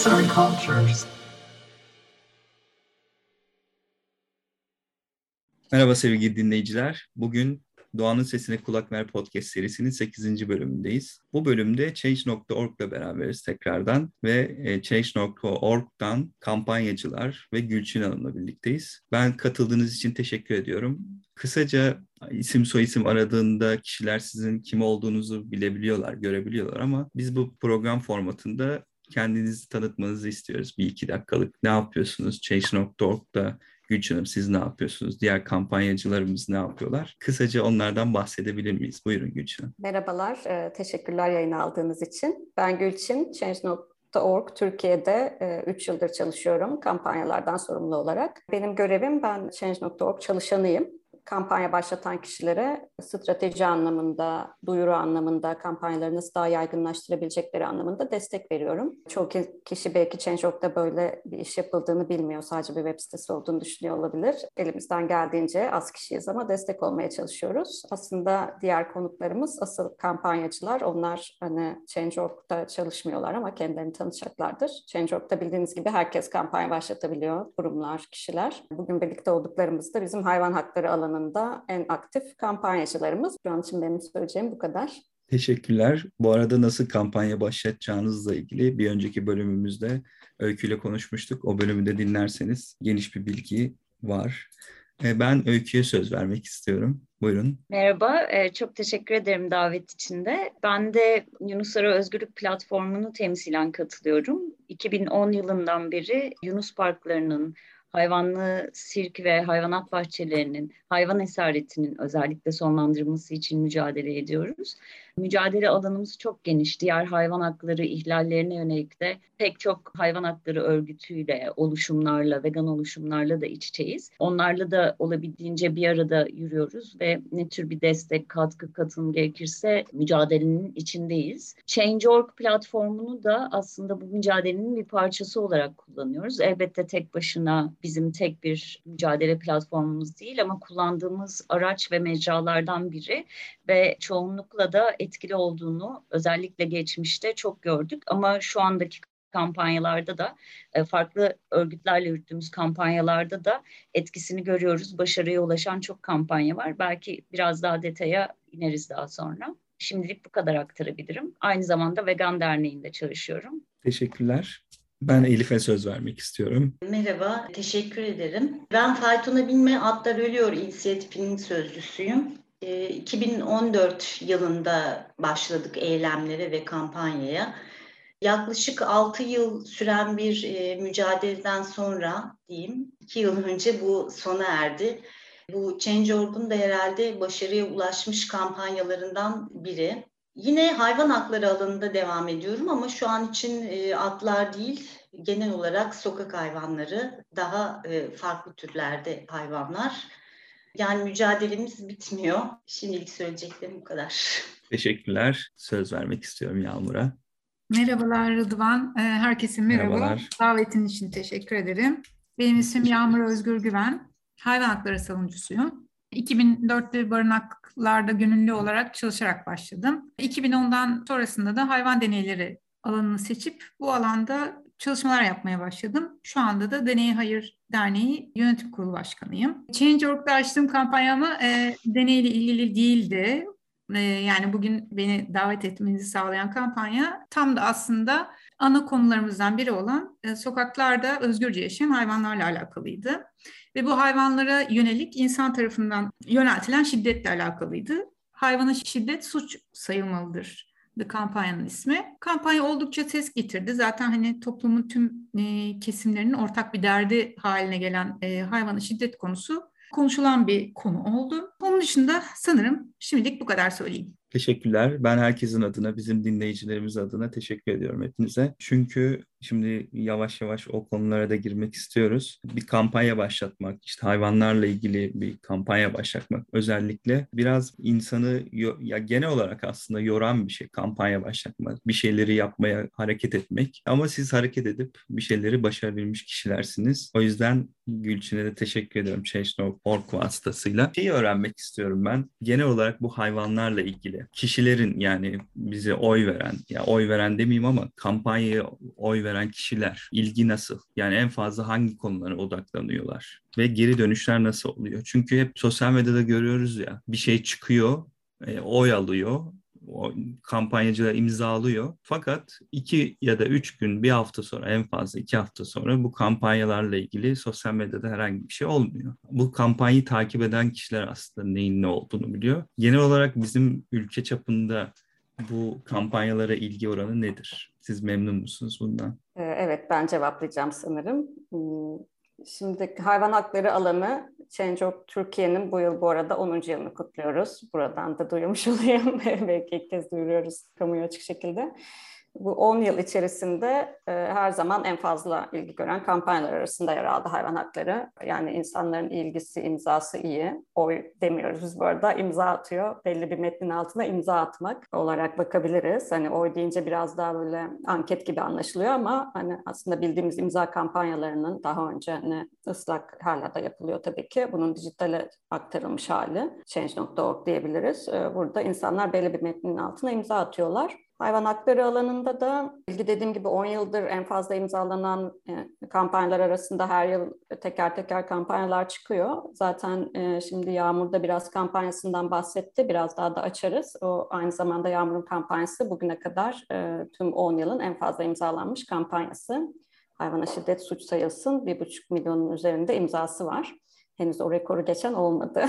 Arts and Cultures. Merhaba sevgili dinleyiciler. Bugün Doğanın Sesine Kulak Ver podcast serisinin 8. bölümündeyiz. Bu bölümde Change.org ile beraberiz tekrardan ve e, Change.org'dan kampanyacılar ve Gülçin Hanım'la birlikteyiz. Ben katıldığınız için teşekkür ediyorum. Kısaca isim soyisim aradığında kişiler sizin kim olduğunuzu bilebiliyorlar, görebiliyorlar ama biz bu program formatında kendinizi tanıtmanızı istiyoruz. Bir iki dakikalık ne yapıyorsunuz? Change.org'da Gülçin Hanım siz ne yapıyorsunuz? Diğer kampanyacılarımız ne yapıyorlar? Kısaca onlardan bahsedebilir miyiz? Buyurun Gülçin Hanım. Merhabalar, e, teşekkürler yayın aldığınız için. Ben Gülçin, Change.org Türkiye'de 3 e, yıldır çalışıyorum kampanyalardan sorumlu olarak. Benim görevim ben Change.org çalışanıyım kampanya başlatan kişilere strateji anlamında, duyuru anlamında, kampanyaları nasıl daha yaygınlaştırabilecekleri anlamında destek veriyorum. Çoğu kişi belki Change.org'da böyle bir iş yapıldığını bilmiyor, sadece bir web sitesi olduğunu düşünüyor olabilir. Elimizden geldiğince az kişiyiz ama destek olmaya çalışıyoruz. Aslında diğer konuklarımız asıl kampanyacılar. Onlar hani Change.org'da çalışmıyorlar ama kendilerini tanışacaklardır. Change.org'da bildiğiniz gibi herkes kampanya başlatabiliyor, kurumlar, kişiler. Bugün birlikte olduklarımız da bizim hayvan hakları alanı alanında en aktif kampanyacılarımız. Şu an için benim söyleyeceğim bu kadar. Teşekkürler. Bu arada nasıl kampanya başlatacağınızla ilgili bir önceki bölümümüzde Öykü ile konuşmuştuk. O bölümü de dinlerseniz geniş bir bilgi var. E, ben Öykü'ye söz vermek istiyorum. Buyurun. Merhaba, e, çok teşekkür ederim davet için de. Ben de Yunus Ara Özgürlük Platformu'nu temsilen katılıyorum. 2010 yılından beri Yunus Parkları'nın hayvanlı sirk ve hayvanat bahçelerinin, hayvan esaretinin özellikle sonlandırılması için mücadele ediyoruz. Mücadele alanımız çok geniş. Diğer hayvan hakları ihlallerine yönelik de pek çok hayvan hakları örgütüyle, oluşumlarla, vegan oluşumlarla da iç içeyiz. Onlarla da olabildiğince bir arada yürüyoruz ve ne tür bir destek, katkı, katılım gerekirse mücadelenin içindeyiz. Change.org platformunu da aslında bu mücadelenin bir parçası olarak kullanıyoruz. Elbette tek başına bizim tek bir mücadele platformumuz değil ama kullandığımız araç ve mecralardan biri ve çoğunlukla da etkili olduğunu özellikle geçmişte çok gördük ama şu andaki kampanyalarda da e, farklı örgütlerle yürüttüğümüz kampanyalarda da etkisini görüyoruz. Başarıya ulaşan çok kampanya var. Belki biraz daha detaya ineriz daha sonra. Şimdilik bu kadar aktarabilirim. Aynı zamanda Vegan Derneği'nde çalışıyorum. Teşekkürler. Ben Elif'e söz vermek istiyorum. Merhaba, teşekkür ederim. Ben Faytona Binme Atlar Ölüyor inisiyatifinin sözcüsüyüm. 2014 ee, yılında başladık eylemlere ve kampanyaya. Yaklaşık 6 yıl süren bir e, mücadeleden sonra diyeyim, 2 yıl önce bu sona erdi. Bu Change.org'un da herhalde başarıya ulaşmış kampanyalarından biri. Yine hayvan hakları alanında devam ediyorum ama şu an için e, atlar değil, genel olarak sokak hayvanları, daha e, farklı türlerde hayvanlar. Yani mücadelemiz bitmiyor. Şimdilik söyleyeceklerim bu kadar. Teşekkürler. Söz vermek istiyorum Yağmur'a. Merhabalar Rıdvan. Ee, herkese merhaba. Merhabalar. Davetin için teşekkür ederim. Benim ismim Yağmur Özgür Güven. Hayvan hakları savunucusuyum. 2004'te barınaklarda gönüllü olarak çalışarak başladım. 2010'dan sonrasında da hayvan deneyleri alanını seçip bu alanda çalışmalar yapmaya başladım. Şu anda da Deney Hayır Derneği Yönetim Kurulu Başkanıyım. Change.org'da açtığım kampanyamı e, deneyle ilgili değildi. E, yani bugün beni davet etmenizi sağlayan kampanya tam da aslında ana konularımızdan biri olan e, sokaklarda özgürce yaşayan hayvanlarla alakalıydı. Ve bu hayvanlara yönelik insan tarafından yöneltilen şiddetle alakalıydı. Hayvana şiddet suç sayılmalıdır Kampanyanın ismi. Kampanya oldukça ses getirdi. Zaten hani toplumun tüm e, kesimlerinin ortak bir derdi haline gelen e, hayvana şiddet konusu konuşulan bir konu oldu. Onun dışında sanırım şimdilik bu kadar söyleyeyim. Teşekkürler. Ben herkesin adına, bizim dinleyicilerimiz adına teşekkür ediyorum hepinize. Çünkü şimdi yavaş yavaş o konulara da girmek istiyoruz. Bir kampanya başlatmak, işte hayvanlarla ilgili bir kampanya başlatmak özellikle biraz insanı ya genel olarak aslında yoran bir şey kampanya başlatmak, bir şeyleri yapmaya hareket etmek. Ama siz hareket edip bir şeyleri başarabilmiş kişilersiniz. O yüzden Gülçin'e de teşekkür ediyorum Change.org vasıtasıyla. Şeyi öğrenmek istiyorum ben. Genel olarak bu hayvanlarla ilgili kişilerin yani bize oy veren, ya oy veren demeyeyim ama kampanyaya oy veren veren kişiler, ilgi nasıl? Yani en fazla hangi konulara odaklanıyorlar? Ve geri dönüşler nasıl oluyor? Çünkü hep sosyal medyada görüyoruz ya bir şey çıkıyor, e, oy alıyor o kampanyacılar imzalıyor. Fakat iki ya da üç gün, bir hafta sonra en fazla iki hafta sonra bu kampanyalarla ilgili sosyal medyada herhangi bir şey olmuyor. Bu kampanyayı takip eden kişiler aslında neyin ne olduğunu biliyor. Genel olarak bizim ülke çapında bu kampanyalara ilgi oranı nedir? Siz memnun musunuz bundan? Ee, evet, ben cevaplayacağım sanırım. Hmm, Şimdi hayvan hakları alanı Change.org Türkiye'nin bu yıl bu arada 10. yılını kutluyoruz. Buradan da duyurmuş olayım. Belki ilk kez duyuruyoruz kamuya açık şekilde bu 10 yıl içerisinde e, her zaman en fazla ilgi gören kampanyalar arasında yer aldı hayvan hakları. Yani insanların ilgisi, imzası iyi. Oy demiyoruz biz bu arada. imza atıyor. Belli bir metnin altına imza atmak olarak bakabiliriz. Hani oy deyince biraz daha böyle anket gibi anlaşılıyor ama hani aslında bildiğimiz imza kampanyalarının daha önce hani ıslak hala da yapılıyor tabii ki. Bunun dijitale aktarılmış hali. Change.org diyebiliriz. E, burada insanlar belli bir metnin altına imza atıyorlar. Hayvan hakları alanında da ilgi dediğim gibi 10 yıldır en fazla imzalanan e, kampanyalar arasında her yıl teker teker kampanyalar çıkıyor. Zaten e, şimdi Yağmur'da biraz kampanyasından bahsetti. Biraz daha da açarız. O aynı zamanda Yağmur'un kampanyası bugüne kadar e, tüm 10 yılın en fazla imzalanmış kampanyası. Hayvana şiddet suç sayılsın. 1,5 milyonun üzerinde imzası var henüz o rekoru geçen olmadı.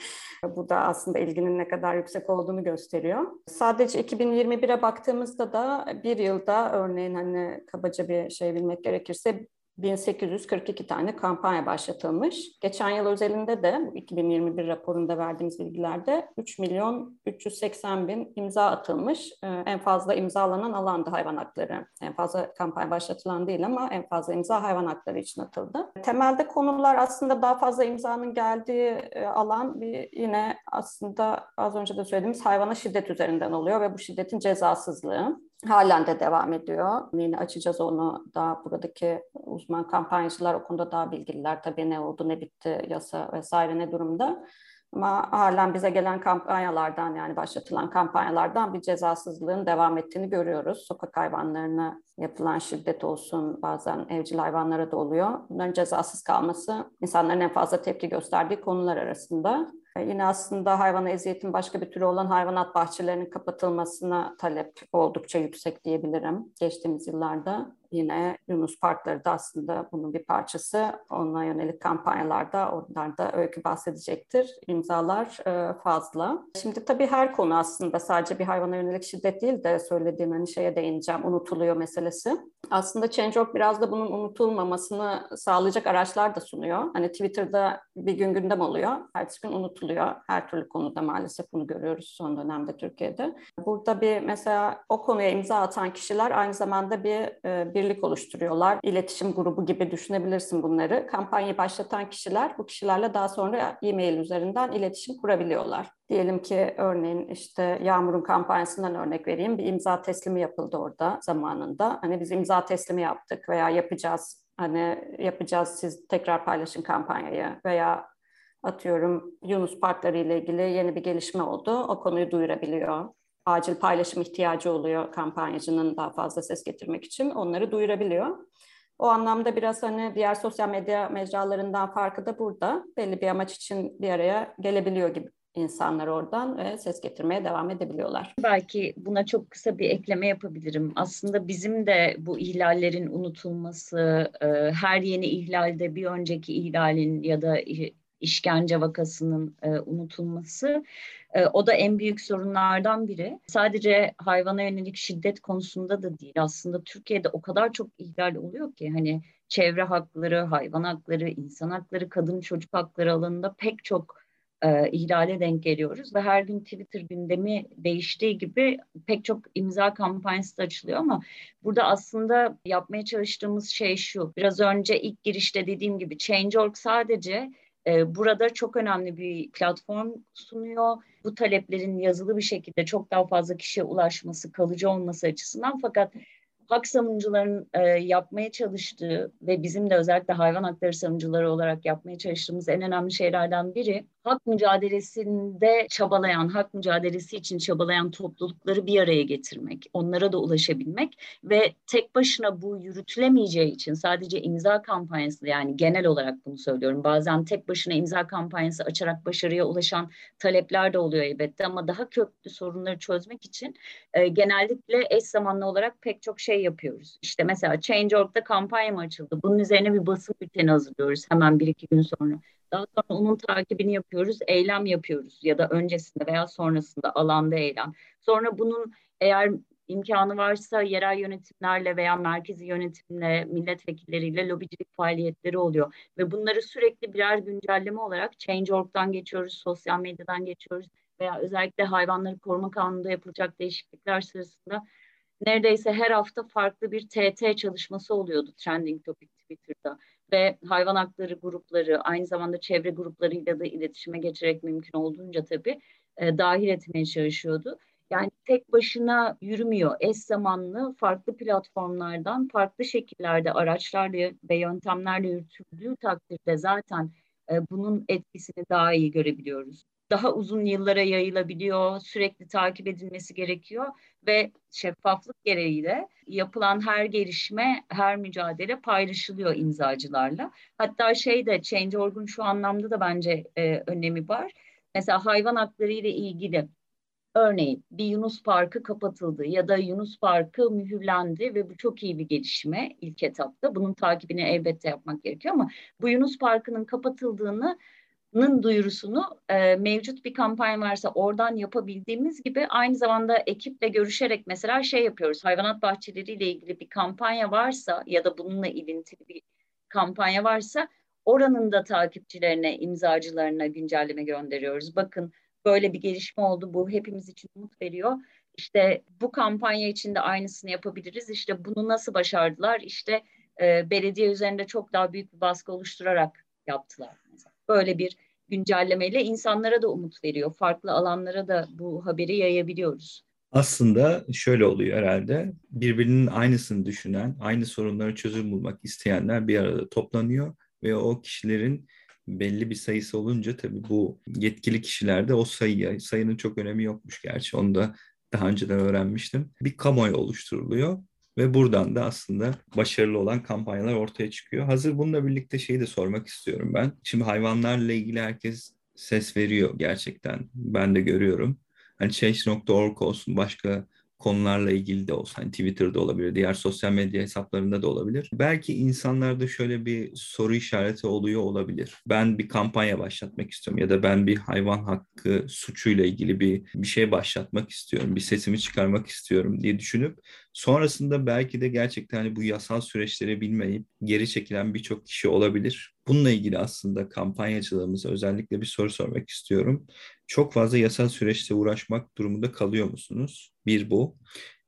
Bu da aslında ilginin ne kadar yüksek olduğunu gösteriyor. Sadece 2021'e baktığımızda da bir yılda örneğin hani kabaca bir şey bilmek gerekirse 1842 tane kampanya başlatılmış. Geçen yıl özelinde de 2021 raporunda verdiğimiz bilgilerde 3 milyon 380 bin imza atılmış. Ee, en fazla imzalanan alanda hayvan hakları. En fazla kampanya başlatılan değil ama en fazla imza hayvan hakları için atıldı. Temelde konular aslında daha fazla imzanın geldiği e, alan bir yine aslında az önce de söylediğimiz hayvana şiddet üzerinden oluyor ve bu şiddetin cezasızlığı halen de devam ediyor. Yine açacağız onu daha buradaki uzman kampanyacılar o konuda daha bilgililer. Tabii ne oldu, ne bitti, yasa vesaire ne durumda. Ama halen bize gelen kampanyalardan yani başlatılan kampanyalardan bir cezasızlığın devam ettiğini görüyoruz. Sokak hayvanlarına yapılan şiddet olsun bazen evcil hayvanlara da oluyor. Bunların cezasız kalması insanların en fazla tepki gösterdiği konular arasında. E, yine aslında hayvana eziyetin başka bir türü olan hayvanat bahçelerinin kapatılmasına talep oldukça yüksek diyebilirim geçtiğimiz yıllarda. Yine Yunus Parkları da aslında bunun bir parçası. Ona yönelik kampanyalarda onlar da öykü bahsedecektir. İmzalar e, fazla. Şimdi tabii her konu aslında sadece bir hayvana yönelik şiddet değil de söylediğim hani şeye değineceğim unutuluyor meselesi. Aslında Change.org biraz da bunun unutulmamasını sağlayacak araçlar da sunuyor. Hani Twitter'da bir gün gündem oluyor. Her gün unutuluyor. Her türlü konuda maalesef bunu görüyoruz son dönemde Türkiye'de. Burada bir mesela o konuya imza atan kişiler aynı zamanda bir, e, bir birlik oluşturuyorlar. İletişim grubu gibi düşünebilirsin bunları. Kampanyayı başlatan kişiler bu kişilerle daha sonra e-mail üzerinden iletişim kurabiliyorlar. Diyelim ki örneğin işte Yağmur'un kampanyasından örnek vereyim. Bir imza teslimi yapıldı orada zamanında. Hani biz imza teslimi yaptık veya yapacağız. Hani yapacağız siz tekrar paylaşın kampanyayı veya atıyorum Yunus Parkları ile ilgili yeni bir gelişme oldu. O konuyu duyurabiliyor acil paylaşım ihtiyacı oluyor kampanyacının daha fazla ses getirmek için onları duyurabiliyor. O anlamda biraz hani diğer sosyal medya mecralarından farkı da burada. Belli bir amaç için bir araya gelebiliyor gibi insanlar oradan ve ses getirmeye devam edebiliyorlar. Belki buna çok kısa bir ekleme yapabilirim. Aslında bizim de bu ihlallerin unutulması, e, her yeni ihlalde bir önceki ihlalin ya da işkence vakasının e, unutulması e, o da en büyük sorunlardan biri. Sadece hayvana yönelik şiddet konusunda da değil. Aslında Türkiye'de o kadar çok ihlal oluyor ki hani çevre hakları, hayvan hakları, insan hakları, kadın çocuk hakları alanında pek çok e, ihlale denk geliyoruz ve her gün Twitter gündemi değiştiği gibi pek çok imza kampanyası da açılıyor ama burada aslında yapmaya çalıştığımız şey şu. Biraz önce ilk girişte dediğim gibi Change.org sadece burada çok önemli bir platform sunuyor. Bu taleplerin yazılı bir şekilde çok daha fazla kişiye ulaşması, kalıcı olması açısından fakat hak savunucuların e, yapmaya çalıştığı ve bizim de özellikle hayvan hakları savunucuları olarak yapmaya çalıştığımız en önemli şeylerden biri hak mücadelesinde çabalayan, hak mücadelesi için çabalayan toplulukları bir araya getirmek, onlara da ulaşabilmek ve tek başına bu yürütülemeyeceği için sadece imza kampanyası yani genel olarak bunu söylüyorum. Bazen tek başına imza kampanyası açarak başarıya ulaşan talepler de oluyor elbette ama daha köklü sorunları çözmek için e, genellikle eş zamanlı olarak pek çok şey yapıyoruz. İşte mesela Change.org'da kampanya mı açıldı? Bunun üzerine bir basın bülteni hazırlıyoruz hemen bir iki gün sonra. Daha sonra onun takibini yapıyoruz, eylem yapıyoruz ya da öncesinde veya sonrasında alanda eylem. Sonra bunun eğer imkanı varsa yerel yönetimlerle veya merkezi yönetimle, milletvekilleriyle lobicilik faaliyetleri oluyor. Ve bunları sürekli birer güncelleme olarak Change.org'dan geçiyoruz, sosyal medyadan geçiyoruz veya özellikle hayvanları koruma kanununda yapılacak değişiklikler sırasında neredeyse her hafta farklı bir TT çalışması oluyordu Trending Topic Twitter'da ve hayvan hakları grupları aynı zamanda çevre gruplarıyla da iletişime geçerek mümkün olduğunca tabii e, dahil etmeye çalışıyordu. Yani tek başına yürümüyor. Eş zamanlı farklı platformlardan farklı şekillerde araçlarla ve yöntemlerle yürütüldüğü takdirde zaten e, bunun etkisini daha iyi görebiliyoruz daha uzun yıllara yayılabiliyor, sürekli takip edilmesi gerekiyor ve şeffaflık gereği de yapılan her gelişme, her mücadele paylaşılıyor imzacılarla. Hatta şey de Change.org'un şu anlamda da bence e, önemi var. Mesela hayvan hakları ile ilgili Örneğin bir Yunus Parkı kapatıldı ya da Yunus Parkı mühürlendi ve bu çok iyi bir gelişme ilk etapta. Bunun takibini elbette yapmak gerekiyor ama bu Yunus Parkı'nın kapatıldığını nın duyurusunu e, mevcut bir kampanya varsa oradan yapabildiğimiz gibi aynı zamanda ekiple görüşerek mesela şey yapıyoruz. Hayvanat bahçeleriyle ilgili bir kampanya varsa ya da bununla ilintili bir kampanya varsa oranın da takipçilerine, imzacılarına güncelleme gönderiyoruz. Bakın böyle bir gelişme oldu. Bu hepimiz için umut veriyor. İşte bu kampanya için de aynısını yapabiliriz. İşte bunu nasıl başardılar? İşte e, belediye üzerinde çok daha büyük bir baskı oluşturarak yaptılar. Mesela. Böyle bir güncellemeyle insanlara da umut veriyor. Farklı alanlara da bu haberi yayabiliyoruz. Aslında şöyle oluyor herhalde. Birbirinin aynısını düşünen, aynı sorunlara çözüm bulmak isteyenler bir arada toplanıyor ve o kişilerin belli bir sayısı olunca tabii bu yetkili kişilerde o sayıya, sayının çok önemi yokmuş gerçi onu da daha önceden öğrenmiştim. Bir kamuoyu oluşturuluyor ve buradan da aslında başarılı olan kampanyalar ortaya çıkıyor. Hazır bununla birlikte şeyi de sormak istiyorum ben. Şimdi hayvanlarla ilgili herkes ses veriyor gerçekten. Ben de görüyorum. Hani change.org olsun, başka konularla ilgili de olsa hani Twitter'da olabilir, diğer sosyal medya hesaplarında da olabilir. Belki insanlarda şöyle bir soru işareti oluyor olabilir. Ben bir kampanya başlatmak istiyorum ya da ben bir hayvan hakkı suçuyla ilgili bir bir şey başlatmak istiyorum, bir sesimi çıkarmak istiyorum diye düşünüp sonrasında belki de gerçekten hani bu yasal süreçleri bilmeyip geri çekilen birçok kişi olabilir. Bununla ilgili aslında kampanyacılığımıza özellikle bir soru sormak istiyorum. Çok fazla yasal süreçte uğraşmak durumunda kalıyor musunuz? Bir bu.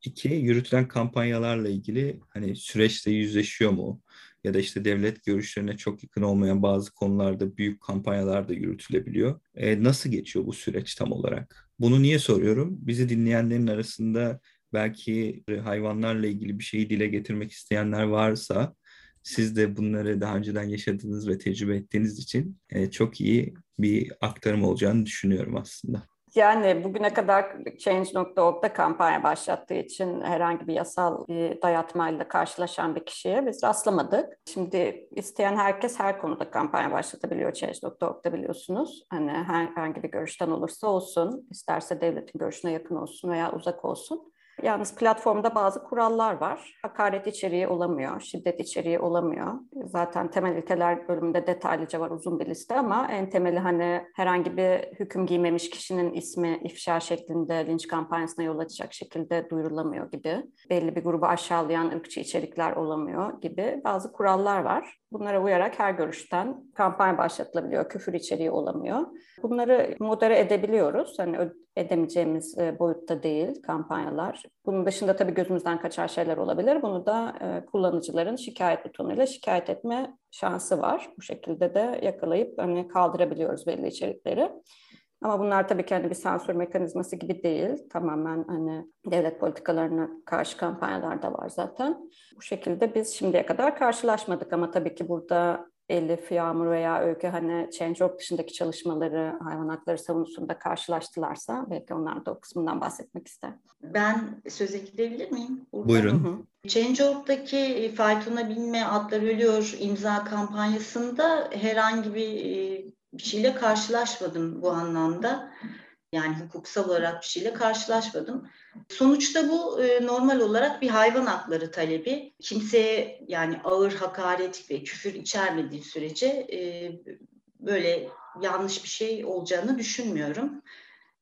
İki, yürütülen kampanyalarla ilgili hani süreçte yüzleşiyor mu? Ya da işte devlet görüşlerine çok yakın olmayan bazı konularda büyük kampanyalar da yürütülebiliyor. E, nasıl geçiyor bu süreç tam olarak? Bunu niye soruyorum? Bizi dinleyenlerin arasında belki hayvanlarla ilgili bir şeyi dile getirmek isteyenler varsa siz de bunları daha önceden yaşadığınız ve tecrübe ettiğiniz için e, çok iyi bir aktarım olacağını düşünüyorum aslında. Yani bugüne kadar Change.org'da kampanya başlattığı için herhangi bir yasal bir dayatmayla karşılaşan bir kişiye biz rastlamadık. Şimdi isteyen herkes her konuda kampanya başlatabiliyor Change.org'da biliyorsunuz. Hani herhangi bir görüşten olursa olsun, isterse devletin görüşüne yakın olsun veya uzak olsun. Yalnız platformda bazı kurallar var. Hakaret içeriği olamıyor, şiddet içeriği olamıyor. Zaten temel ilkeler bölümünde detaylıca var uzun bir liste ama en temeli hani herhangi bir hüküm giymemiş kişinin ismi ifşa şeklinde linç kampanyasına yol açacak şekilde duyurulamıyor gibi. Belli bir grubu aşağılayan ırkçı içerikler olamıyor gibi bazı kurallar var. Bunlara uyarak her görüşten kampanya başlatılabiliyor, küfür içeriği olamıyor. Bunları modere edebiliyoruz. Hani edemeyeceğimiz e, boyutta değil kampanyalar. Bunun dışında tabii gözümüzden kaçar şeyler olabilir. Bunu da e, kullanıcıların şikayet butonuyla şikayet etme şansı var. Bu şekilde de yakalayıp hani kaldırabiliyoruz belli içerikleri. Ama bunlar tabii ki hani bir sansür mekanizması gibi değil. Tamamen hani devlet politikalarına karşı kampanyalar da var zaten. Bu şekilde biz şimdiye kadar karşılaşmadık ama tabii ki burada Elif, Yağmur veya Öykü hani Change.org dışındaki çalışmaları hayvan hakları savunusunda karşılaştılarsa belki onlar da o kısmından bahsetmek ister. Ben söze gidebilir miyim? Burada? Buyurun. Change.org'daki Faytona Binme Atlar Ölüyor imza kampanyasında herhangi bir, bir şeyle karşılaşmadım bu anlamda. Yani hukuksal olarak bir şeyle karşılaşmadım. Sonuçta bu e, normal olarak bir hayvan hakları talebi. Kimseye yani ağır hakaret ve küfür içermediği sürece e, böyle yanlış bir şey olacağını düşünmüyorum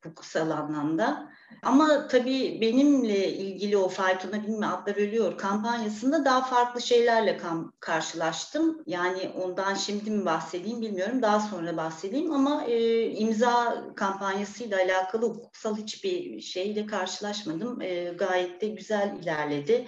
hukuksal anlamda. Ama tabii benimle ilgili o faytona binme atlar ölüyor kampanyasında daha farklı şeylerle karşılaştım. Yani ondan şimdi mi bahsedeyim bilmiyorum. Daha sonra bahsedeyim ama e, imza kampanyasıyla alakalı hukuksal hiçbir şeyle karşılaşmadım. E, gayet de güzel ilerledi.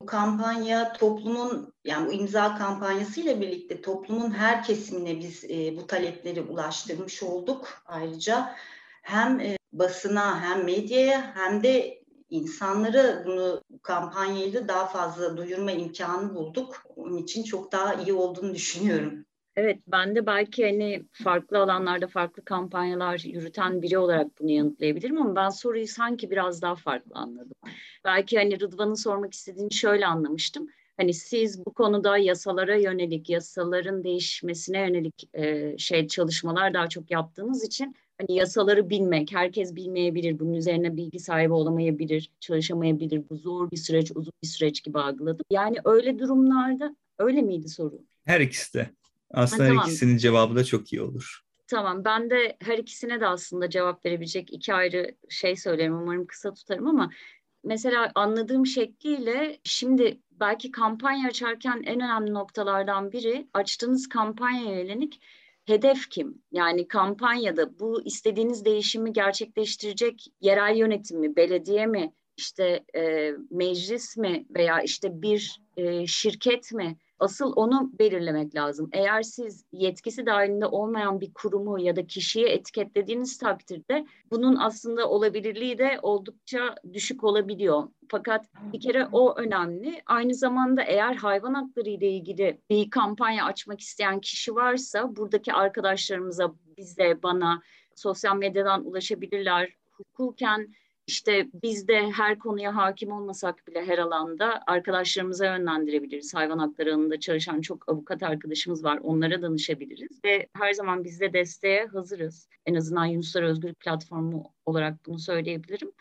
Bu kampanya toplumun yani bu imza kampanyasıyla birlikte toplumun her kesimine biz e, bu talepleri ulaştırmış olduk. Ayrıca hem e, basına hem medyaya hem de insanlara bunu kampanyayla daha fazla duyurma imkanı bulduk. Onun için çok daha iyi olduğunu düşünüyorum. Evet, ben de belki hani farklı alanlarda farklı kampanyalar yürüten biri olarak bunu yanıtlayabilirim ama ben soruyu sanki biraz daha farklı anladım. Belki hani Rıdvan'ın sormak istediğini şöyle anlamıştım. Hani siz bu konuda yasalara yönelik, yasaların değişmesine yönelik e, şey çalışmalar daha çok yaptığınız için hani yasaları bilmek, herkes bilmeyebilir, bunun üzerine bilgi sahibi olamayabilir, çalışamayabilir. Bu zor bir süreç, uzun bir süreç gibi algıladım. Yani öyle durumlarda öyle miydi soru? Her ikisi de. Aslında ha, her tamam. ikisinin cevabı da çok iyi olur. Tamam ben de her ikisine de aslında cevap verebilecek iki ayrı şey söylerim. Umarım kısa tutarım ama mesela anladığım şekliyle şimdi belki kampanya açarken en önemli noktalardan biri açtığınız kampanya yönelik hedef kim? Yani kampanyada bu istediğiniz değişimi gerçekleştirecek yerel yönetim mi, belediye mi, işte e, meclis mi veya işte bir e, şirket mi? Asıl onu belirlemek lazım. Eğer siz yetkisi dahilinde olmayan bir kurumu ya da kişiyi etiketlediğiniz takdirde bunun aslında olabilirliği de oldukça düşük olabiliyor. Fakat bir kere o önemli. Aynı zamanda eğer hayvan hakları ile ilgili bir kampanya açmak isteyen kişi varsa buradaki arkadaşlarımıza, bize, bana sosyal medyadan ulaşabilirler. Hukuken işte biz de her konuya hakim olmasak bile her alanda arkadaşlarımıza yönlendirebiliriz. Hayvan hakları alanında çalışan çok avukat arkadaşımız var. Onlara danışabiliriz ve her zaman biz de desteğe hazırız. En azından Yunuslar Özgürlük Platformu olarak bunu söyleyebilirim.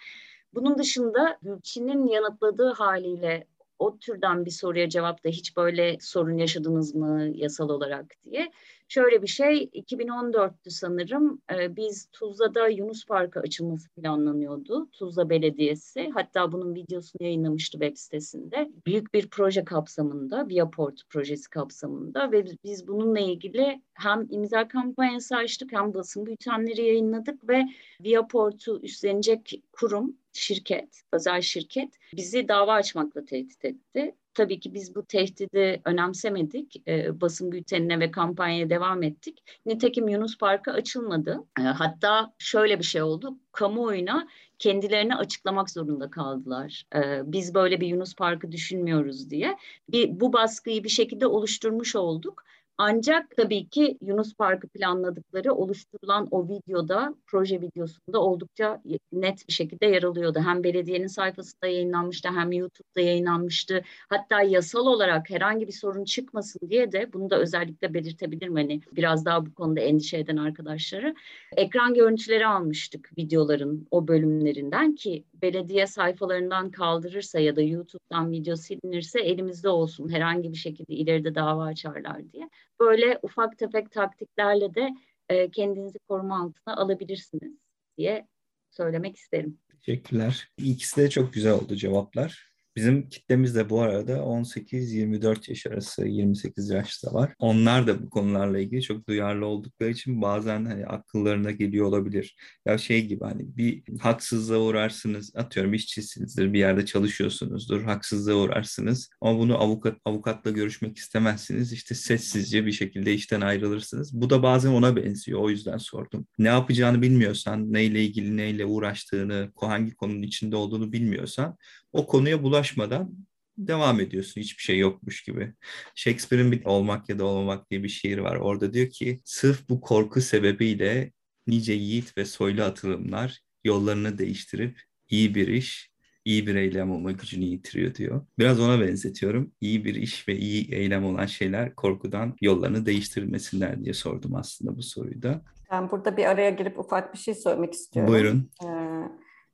Bunun dışında Gülçin'in yanıtladığı haliyle o türden bir soruya cevap da hiç böyle sorun yaşadınız mı yasal olarak diye. Şöyle bir şey 2014'tü sanırım e, biz Tuzla'da Yunus Parkı açılması planlanıyordu. Tuzla Belediyesi hatta bunun videosunu yayınlamıştı web sitesinde. Büyük bir proje kapsamında Viaport projesi kapsamında ve biz bununla ilgili hem imza kampanyası açtık hem basın bültenleri yayınladık ve Viaport'u üstlenecek kurum şirket, özel şirket bizi dava açmakla tehdit etti. Tabii ki biz bu tehdidi önemsemedik. E, basın bültenine ve kampanyaya devam ettik. Nitekim Yunus Parkı açılmadı. E, hatta şöyle bir şey oldu. Kamuoyuna kendilerini açıklamak zorunda kaldılar. E, biz böyle bir Yunus Parkı düşünmüyoruz diye. Bir, bu baskıyı bir şekilde oluşturmuş olduk. Ancak tabii ki Yunus Parkı planladıkları oluşturulan o videoda, proje videosunda oldukça net bir şekilde yer alıyordu. Hem belediyenin sayfasında yayınlanmıştı hem YouTube'da yayınlanmıştı. Hatta yasal olarak herhangi bir sorun çıkmasın diye de bunu da özellikle belirtebilirim hani biraz daha bu konuda endişe eden arkadaşları. Ekran görüntüleri almıştık videoların o bölümlerinden ki belediye sayfalarından kaldırırsa ya da YouTube'dan video silinirse elimizde olsun herhangi bir şekilde ileride dava açarlar diye. Böyle ufak tefek taktiklerle de e, kendinizi koruma altına alabilirsiniz diye söylemek isterim. Teşekkürler. İkisi de çok güzel oldu cevaplar. Bizim kitlemiz de bu arada 18-24 yaş arası 28 yaşta var. Onlar da bu konularla ilgili çok duyarlı oldukları için bazen hani akıllarına geliyor olabilir. Ya şey gibi hani bir haksızlığa uğrarsınız atıyorum işçisinizdir bir yerde çalışıyorsunuzdur haksızlığa uğrarsınız ama bunu avukat avukatla görüşmek istemezsiniz işte sessizce bir şekilde işten ayrılırsınız. Bu da bazen ona benziyor o yüzden sordum. Ne yapacağını bilmiyorsan neyle ilgili neyle uğraştığını hangi konunun içinde olduğunu bilmiyorsan o konuya bulaşmadan devam ediyorsun hiçbir şey yokmuş gibi. Shakespeare'in bir Olmak ya da Olmamak diye bir şiir var. Orada diyor ki sırf bu korku sebebiyle nice yiğit ve soylu atılımlar yollarını değiştirip iyi bir iş, iyi bir eylem olma gücünü yitiriyor diyor. Biraz ona benzetiyorum. İyi bir iş ve iyi eylem olan şeyler korkudan yollarını değiştirmesinler diye sordum aslında bu soruyu da. Ben burada bir araya girip ufak bir şey söylemek istiyorum. Buyurun. Ee,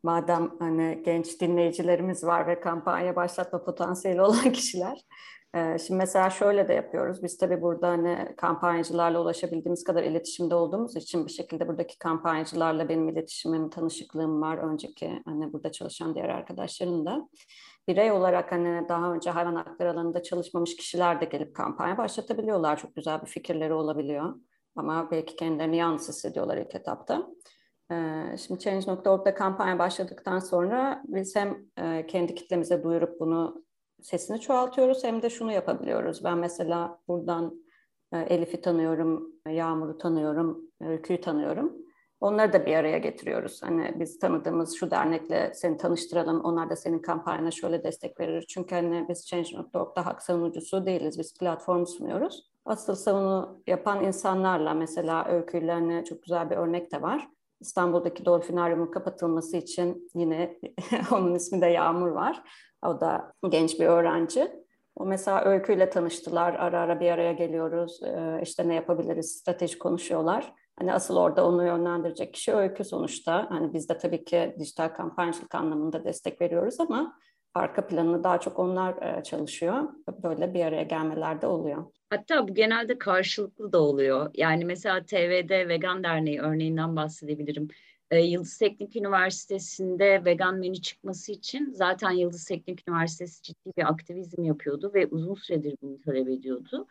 madem hani genç dinleyicilerimiz var ve kampanya başlatma potansiyeli olan kişiler. Ee, şimdi mesela şöyle de yapıyoruz. Biz tabii burada hani kampanyacılarla ulaşabildiğimiz kadar iletişimde olduğumuz için bir şekilde buradaki kampanyacılarla benim iletişimim, tanışıklığım var. Önceki hani burada çalışan diğer arkadaşlarım da. Birey olarak hani daha önce hayvan hakları alanında çalışmamış kişiler de gelip kampanya başlatabiliyorlar. Çok güzel bir fikirleri olabiliyor. Ama belki kendilerini yalnız hissediyorlar ilk etapta. Ee, şimdi Change.org'da kampanya başladıktan sonra biz hem e, kendi kitlemize duyurup bunu sesini çoğaltıyoruz hem de şunu yapabiliyoruz. Ben mesela buradan e, Elif'i tanıyorum, Yağmur'u tanıyorum, Öykü'yü tanıyorum. Onları da bir araya getiriyoruz. Hani biz tanıdığımız şu dernekle seni tanıştıralım, onlar da senin kampanyana şöyle destek verir. Çünkü hani biz Change.org'da hak savunucusu değiliz, biz platform sunuyoruz. Asıl savunu yapan insanlarla mesela öykülerine çok güzel bir örnek de var. İstanbul'daki Dolfinaryum'un kapatılması için yine onun ismi de Yağmur var. O da genç bir öğrenci. O mesela öyküyle tanıştılar. Ara ara bir araya geliyoruz. Ee, işte ne yapabiliriz? Strateji konuşuyorlar. Hani asıl orada onu yönlendirecek kişi öykü sonuçta. Hani biz de tabii ki dijital kampanyacılık anlamında destek veriyoruz ama arka planını daha çok onlar e, çalışıyor. Böyle bir araya gelmeler de oluyor. Hatta bu genelde karşılıklı da oluyor. Yani mesela TV'de Vegan Derneği örneğinden bahsedebilirim. E, Yıldız Teknik Üniversitesi'nde vegan menü çıkması için zaten Yıldız Teknik Üniversitesi ciddi bir aktivizm yapıyordu ve uzun süredir bunu talep ediyordu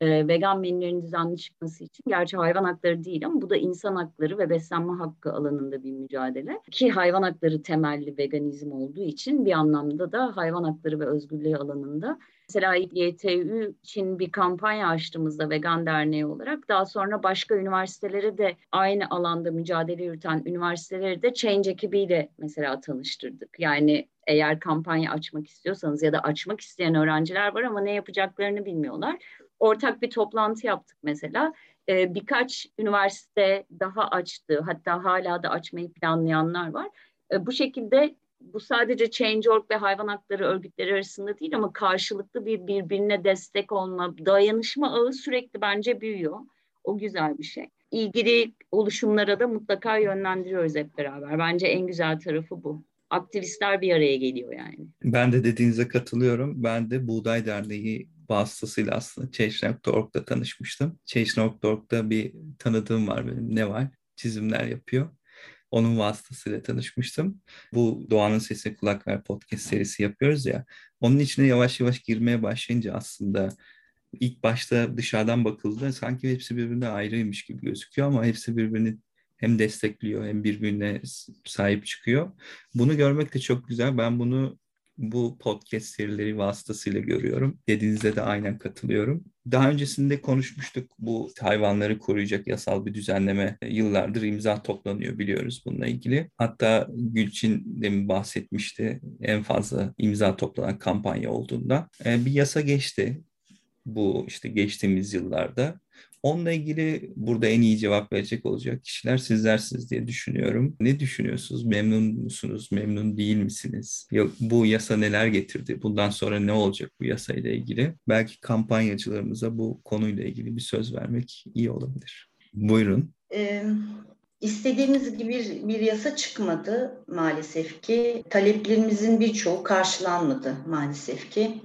e, vegan menülerin düzenli çıkması için gerçi hayvan hakları değil ama bu da insan hakları ve beslenme hakkı alanında bir mücadele. Ki hayvan hakları temelli veganizm olduğu için bir anlamda da hayvan hakları ve özgürlüğü alanında Mesela YTÜ için bir kampanya açtığımızda Vegan Derneği olarak daha sonra başka üniversiteleri de aynı alanda mücadele yürüten üniversiteleri de Change ekibiyle mesela tanıştırdık. Yani eğer kampanya açmak istiyorsanız ya da açmak isteyen öğrenciler var ama ne yapacaklarını bilmiyorlar ortak bir toplantı yaptık mesela. E, birkaç üniversite daha açtı, hatta hala da açmayı planlayanlar var. E, bu şekilde bu sadece Change.org ve hayvan hakları örgütleri arasında değil ama karşılıklı bir birbirine destek olma, dayanışma ağı sürekli bence büyüyor. O güzel bir şey. İlgili oluşumlara da mutlaka yönlendiriyoruz hep beraber. Bence en güzel tarafı bu. Aktivistler bir araya geliyor yani. Ben de dediğinize katılıyorum. Ben de Buğday Derneği vasıtasıyla aslında Change.org'da tanışmıştım. Change.org'da bir tanıdığım var benim. Ne var? Çizimler yapıyor. Onun vasıtasıyla tanışmıştım. Bu Doğanın Sesine Kulak Ver podcast serisi yapıyoruz ya. Onun içine yavaş yavaş girmeye başlayınca aslında ilk başta dışarıdan bakıldığında sanki hepsi birbirine ayrıymış gibi gözüküyor ama hepsi birbirini hem destekliyor hem birbirine sahip çıkıyor. Bunu görmek de çok güzel. Ben bunu bu podcast serileri vasıtasıyla görüyorum. Dediğinizde de aynen katılıyorum. Daha öncesinde konuşmuştuk bu hayvanları koruyacak yasal bir düzenleme yıllardır imza toplanıyor biliyoruz bununla ilgili. Hatta Gülçin de bahsetmişti en fazla imza toplanan kampanya olduğunda. Ee, bir yasa geçti bu işte geçtiğimiz yıllarda. Onunla ilgili burada en iyi cevap verecek olacak kişiler sizlersiniz diye düşünüyorum. Ne düşünüyorsunuz? Memnun musunuz? Memnun değil misiniz? Bu yasa neler getirdi? Bundan sonra ne olacak bu yasayla ilgili? Belki kampanyacılarımıza bu konuyla ilgili bir söz vermek iyi olabilir. Buyurun. Ee, İstediğimiz gibi bir, bir yasa çıkmadı maalesef ki. Taleplerimizin birçoğu karşılanmadı maalesef ki.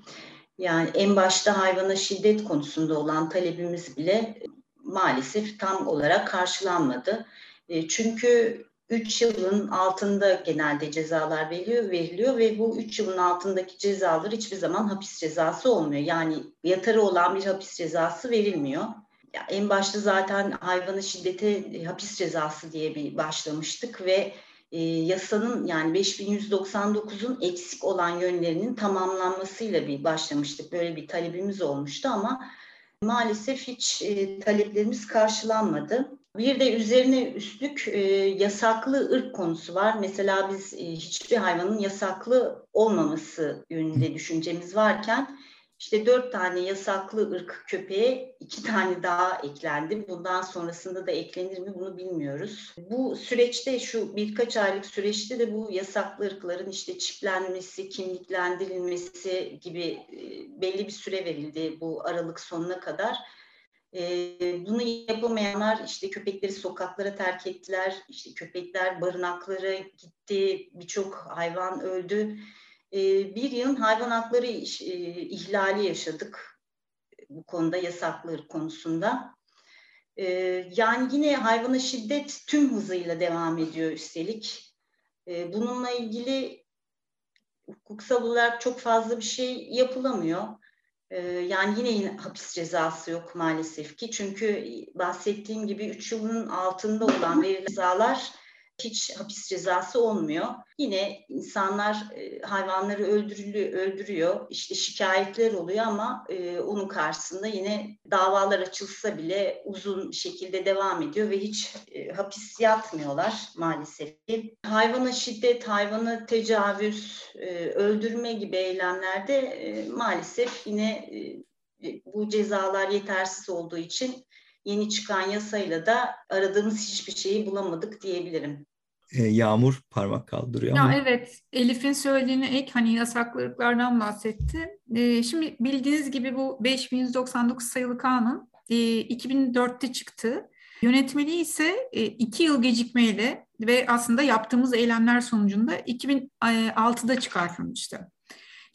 Yani en başta hayvana şiddet konusunda olan talebimiz bile maalesef tam olarak karşılanmadı. E, çünkü 3 yılın altında genelde cezalar veriliyor, veriliyor ve bu 3 yılın altındaki cezalar hiçbir zaman hapis cezası olmuyor. Yani yatarı olan bir hapis cezası verilmiyor. Ya en başta zaten hayvanı şiddete hapis cezası diye bir başlamıştık ve e, yasanın yani 5199'un eksik olan yönlerinin tamamlanmasıyla bir başlamıştık. Böyle bir talebimiz olmuştu ama maalesef hiç e, taleplerimiz karşılanmadı. Bir de üzerine üstlük e, yasaklı ırk konusu var. Mesela biz e, hiçbir hayvanın yasaklı olmaması yönünde düşüncemiz varken işte dört tane yasaklı ırk köpeğe iki tane daha eklendi. Bundan sonrasında da eklenir mi bunu bilmiyoruz. Bu süreçte şu birkaç aylık süreçte de bu yasaklı ırkların işte çiplenmesi, kimliklendirilmesi gibi e, belli bir süre verildi bu Aralık sonuna kadar. E, bunu yapamayanlar işte köpekleri sokaklara terk ettiler. İşte köpekler barınaklara gitti. Birçok hayvan öldü. Ee, bir yılın hayvan hakları e, ihlali yaşadık bu konuda yasaklar konusunda. Ee, yani yine hayvana şiddet tüm hızıyla devam ediyor üstelik. Ee, bununla ilgili hukuksal olarak çok fazla bir şey yapılamıyor. Yani yine hapis cezası yok maalesef ki. Çünkü bahsettiğim gibi 3 yılın altında olan verilen cezalar hiç hapis cezası olmuyor. Yine insanlar e, hayvanları öldürülüyor, öldürüyor. İşte şikayetler oluyor ama e, onun karşısında yine davalar açılsa bile uzun şekilde devam ediyor ve hiç e, hapis yatmıyorlar maalesef. Hayvana şiddet, hayvana tecavüz, e, öldürme gibi eylemlerde maalesef yine bu cezalar yetersiz olduğu için yeni çıkan yasayla da aradığımız hiçbir şeyi bulamadık diyebilirim. E, yağmur parmak kaldırıyor ya ama. Evet, Elif'in söylediğine ek hani yasaklıklardan bahsetti. E, şimdi bildiğiniz gibi bu 5199 sayılı kanun e, 2004'te çıktı. Yönetmeliği ise e, iki yıl gecikmeyle ve aslında yaptığımız eylemler sonucunda 2006'da çıkartılmıştı.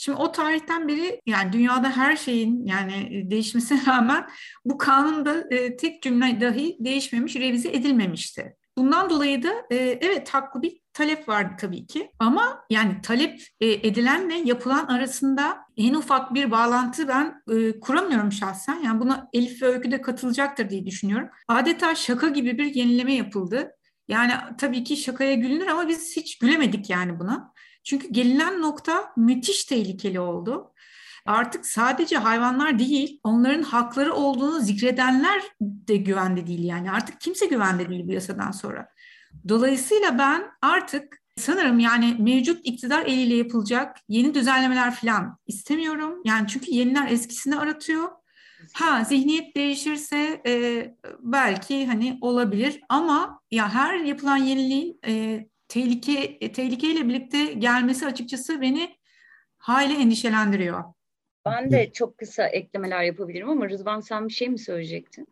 Şimdi o tarihten beri yani dünyada her şeyin yani değişmesine rağmen bu kanunda e, tek cümle dahi değişmemiş, revize edilmemişti. Bundan dolayı da e, evet haklı bir talep vardı tabii ki ama yani talep e, edilenle yapılan arasında en ufak bir bağlantı ben e, kuramıyorum şahsen. Yani buna Elif ve Öykü de katılacaktır diye düşünüyorum. Adeta şaka gibi bir yenileme yapıldı. Yani tabii ki şakaya gülünür ama biz hiç gülemedik yani buna. Çünkü gelinen nokta müthiş tehlikeli oldu. Artık sadece hayvanlar değil, onların hakları olduğunu zikredenler de güvende değil yani. Artık kimse güvende değil bu yasadan sonra. Dolayısıyla ben artık sanırım yani mevcut iktidar eliyle yapılacak yeni düzenlemeler falan istemiyorum. Yani çünkü yeniler eskisini aratıyor. Ha zihniyet değişirse e, belki hani olabilir ama ya her yapılan yeniliğin e, tehlike e, tehlikeyle birlikte gelmesi açıkçası beni hayli endişelendiriyor. Ben de çok kısa eklemeler yapabilirim ama Rızvan sen bir şey mi söyleyecektin?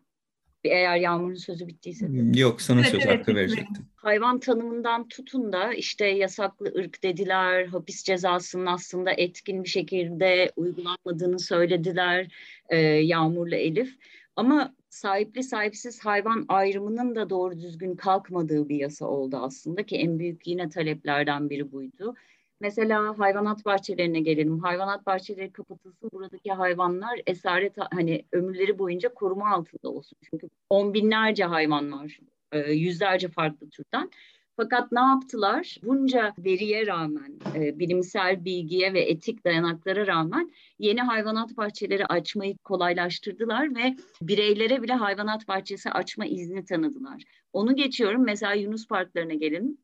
Eğer Yağmur'un sözü bittiyse. Yok sana söz evet, hakkı verecektim. Hayvan tanımından tutun da işte yasaklı ırk dediler, hapis cezasının aslında etkin bir şekilde uygulanmadığını söylediler e, Yağmur'la Elif. Ama sahipli sahipsiz hayvan ayrımının da doğru düzgün kalkmadığı bir yasa oldu aslında ki en büyük yine taleplerden biri buydu. Mesela hayvanat bahçelerine gelelim. Hayvanat bahçeleri kapatılsın. Buradaki hayvanlar esaret hani ömürleri boyunca koruma altında olsun. Çünkü on binlerce hayvan var. E, yüzlerce farklı türden. Fakat ne yaptılar? Bunca veriye rağmen, e, bilimsel bilgiye ve etik dayanaklara rağmen yeni hayvanat bahçeleri açmayı kolaylaştırdılar ve bireylere bile hayvanat bahçesi açma izni tanıdılar. Onu geçiyorum. Mesela Yunus parklarına gelin.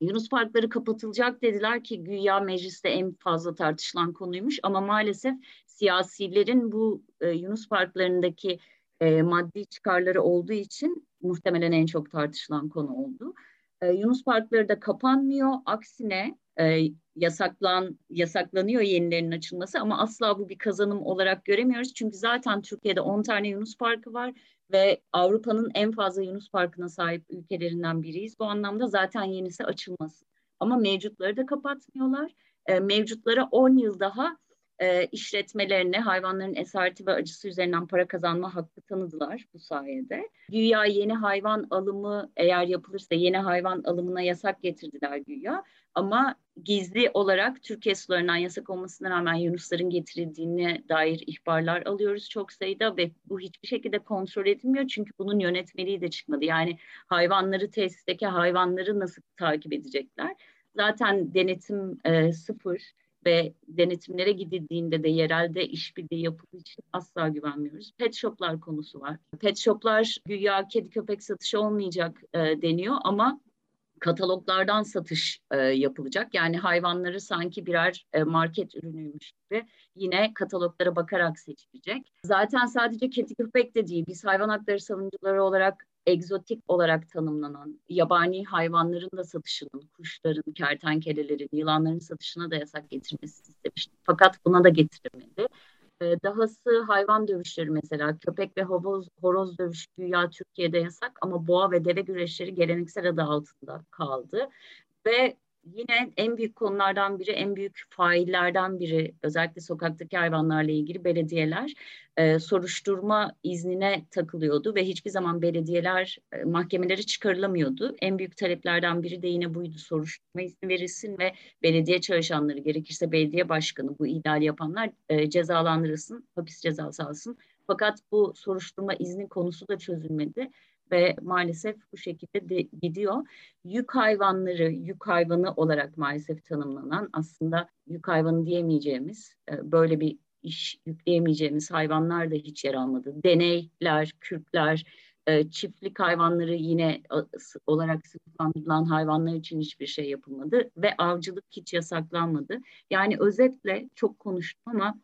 Yunus parkları kapatılacak dediler ki güya mecliste en fazla tartışılan konuymuş ama maalesef siyasilerin bu e, Yunus parklarındaki e, maddi çıkarları olduğu için muhtemelen en çok tartışılan konu oldu. E, Yunus parkları da kapanmıyor. Aksine e, yasaklan yasaklanıyor yenilerinin açılması ama asla bu bir kazanım olarak göremiyoruz. Çünkü zaten Türkiye'de 10 tane Yunus Parkı var ve Avrupa'nın en fazla Yunus Parkı'na sahip ülkelerinden biriyiz. Bu anlamda zaten yenisi açılması. Ama mevcutları da kapatmıyorlar. E, mevcutlara 10 yıl daha e, işletmelerine hayvanların esareti ve acısı üzerinden para kazanma hakkı tanıdılar bu sayede. Güya yeni hayvan alımı eğer yapılırsa yeni hayvan alımına yasak getirdiler güya. Ama gizli olarak Türkiye sularından yasak olmasına rağmen yunusların getirildiğine dair ihbarlar alıyoruz çok sayıda ve bu hiçbir şekilde kontrol edilmiyor çünkü bunun yönetmeliği de çıkmadı. Yani hayvanları tesisteki hayvanları nasıl takip edecekler? Zaten denetim e, sıfır ve denetimlere gidildiğinde de yerelde işbirliği yapıldığı için asla güvenmiyoruz. Pet shoplar konusu var. Pet shoplar güya kedi köpek satışı olmayacak e, deniyor ama kataloglardan satış e, yapılacak. Yani hayvanları sanki birer e, market ürünüymüş gibi yine kataloglara bakarak seçilecek. Zaten sadece kedi köpek de değil. Biz hayvan hakları savunucuları olarak egzotik olarak tanımlanan yabani hayvanların da satışının, kuşların, kertenkelelerin, yılanların satışına da yasak getirmesi istemiştik. Fakat buna da getirilmedi. Ee, dahası hayvan dövüşleri mesela köpek ve horoz, horoz dövüşü güya Türkiye'de yasak ama boğa ve deve güreşleri geleneksel adı altında kaldı. Ve yine en büyük konulardan biri, en büyük faillerden biri özellikle sokaktaki hayvanlarla ilgili belediyeler e, soruşturma iznine takılıyordu ve hiçbir zaman belediyeler e, mahkemeleri çıkarılamıyordu. En büyük taleplerden biri de yine buydu soruşturma izni verilsin ve belediye çalışanları gerekirse belediye başkanı bu ihlali yapanlar e, cezalandırılsın, hapis cezası alsın. Fakat bu soruşturma izni konusu da çözülmedi ve maalesef bu şekilde de gidiyor. Yük hayvanları, yük hayvanı olarak maalesef tanımlanan aslında yük hayvanı diyemeyeceğimiz e, böyle bir iş yükleyemeyeceğimiz hayvanlar da hiç yer almadı. Deneyler, kürkler, e, çiftlik hayvanları yine olarak sınıflandırılan hayvanlar için hiçbir şey yapılmadı ve avcılık hiç yasaklanmadı. Yani özetle çok konuştum ama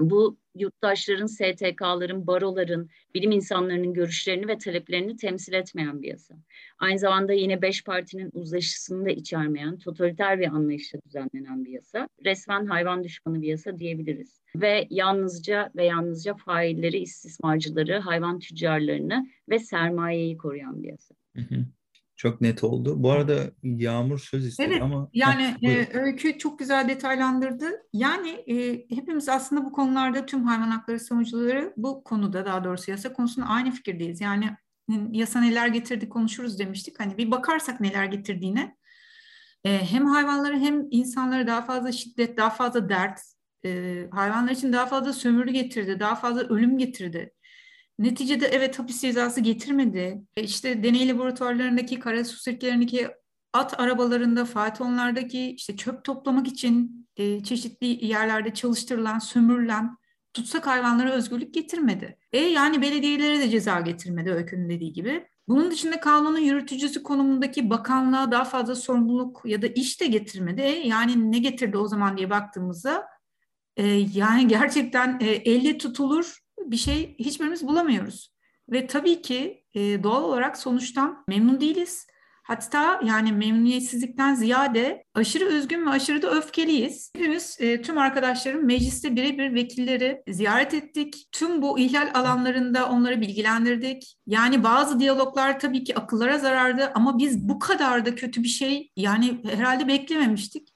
bu yurttaşların, STK'ların, baroların, bilim insanlarının görüşlerini ve taleplerini temsil etmeyen bir yasa. Aynı zamanda yine beş partinin uzlaşısını da içermeyen, totaliter bir anlayışla düzenlenen bir yasa. Resmen hayvan düşmanı bir yasa diyebiliriz. Ve yalnızca ve yalnızca failleri, istismarcıları, hayvan tüccarlarını ve sermayeyi koruyan bir yasa. Hı hı. Çok net oldu. Bu arada Yağmur söz istedi evet, ama... Yani e, Öykü çok güzel detaylandırdı. Yani e, hepimiz aslında bu konularda tüm hayvan hakları savunucuları bu konuda daha doğrusu yasa konusunda aynı fikirdeyiz. Yani yasa neler getirdi konuşuruz demiştik. Hani bir bakarsak neler getirdiğine e, hem hayvanları hem insanlara daha fazla şiddet, daha fazla dert, e, hayvanlar için daha fazla sömürü getirdi, daha fazla ölüm getirdi. Neticede evet hapis cezası getirmedi. E işte deney laboratuvarlarındaki, kara su sirkelerindeki at arabalarında, faytonlardaki işte çöp toplamak için e, çeşitli yerlerde çalıştırılan, sömürülen tutsak hayvanlara özgürlük getirmedi. E yani belediyelere de ceza getirmedi Öykü'nün dediği gibi. Bunun dışında kanunun yürütücüsü konumundaki bakanlığa daha fazla sorumluluk ya da iş de getirmedi. E, yani ne getirdi o zaman diye baktığımızda e, yani gerçekten e, elle tutulur bir şey hiçbirimiz bulamıyoruz. Ve tabii ki e, doğal olarak sonuçtan memnun değiliz. Hatta yani memnuniyetsizlikten ziyade aşırı üzgün ve aşırı da öfkeliyiz. Hepimiz e, tüm arkadaşlarım mecliste birebir vekilleri ziyaret ettik. Tüm bu ihlal alanlarında onları bilgilendirdik. Yani bazı diyaloglar tabii ki akıllara zarardı ama biz bu kadar da kötü bir şey yani herhalde beklememiştik.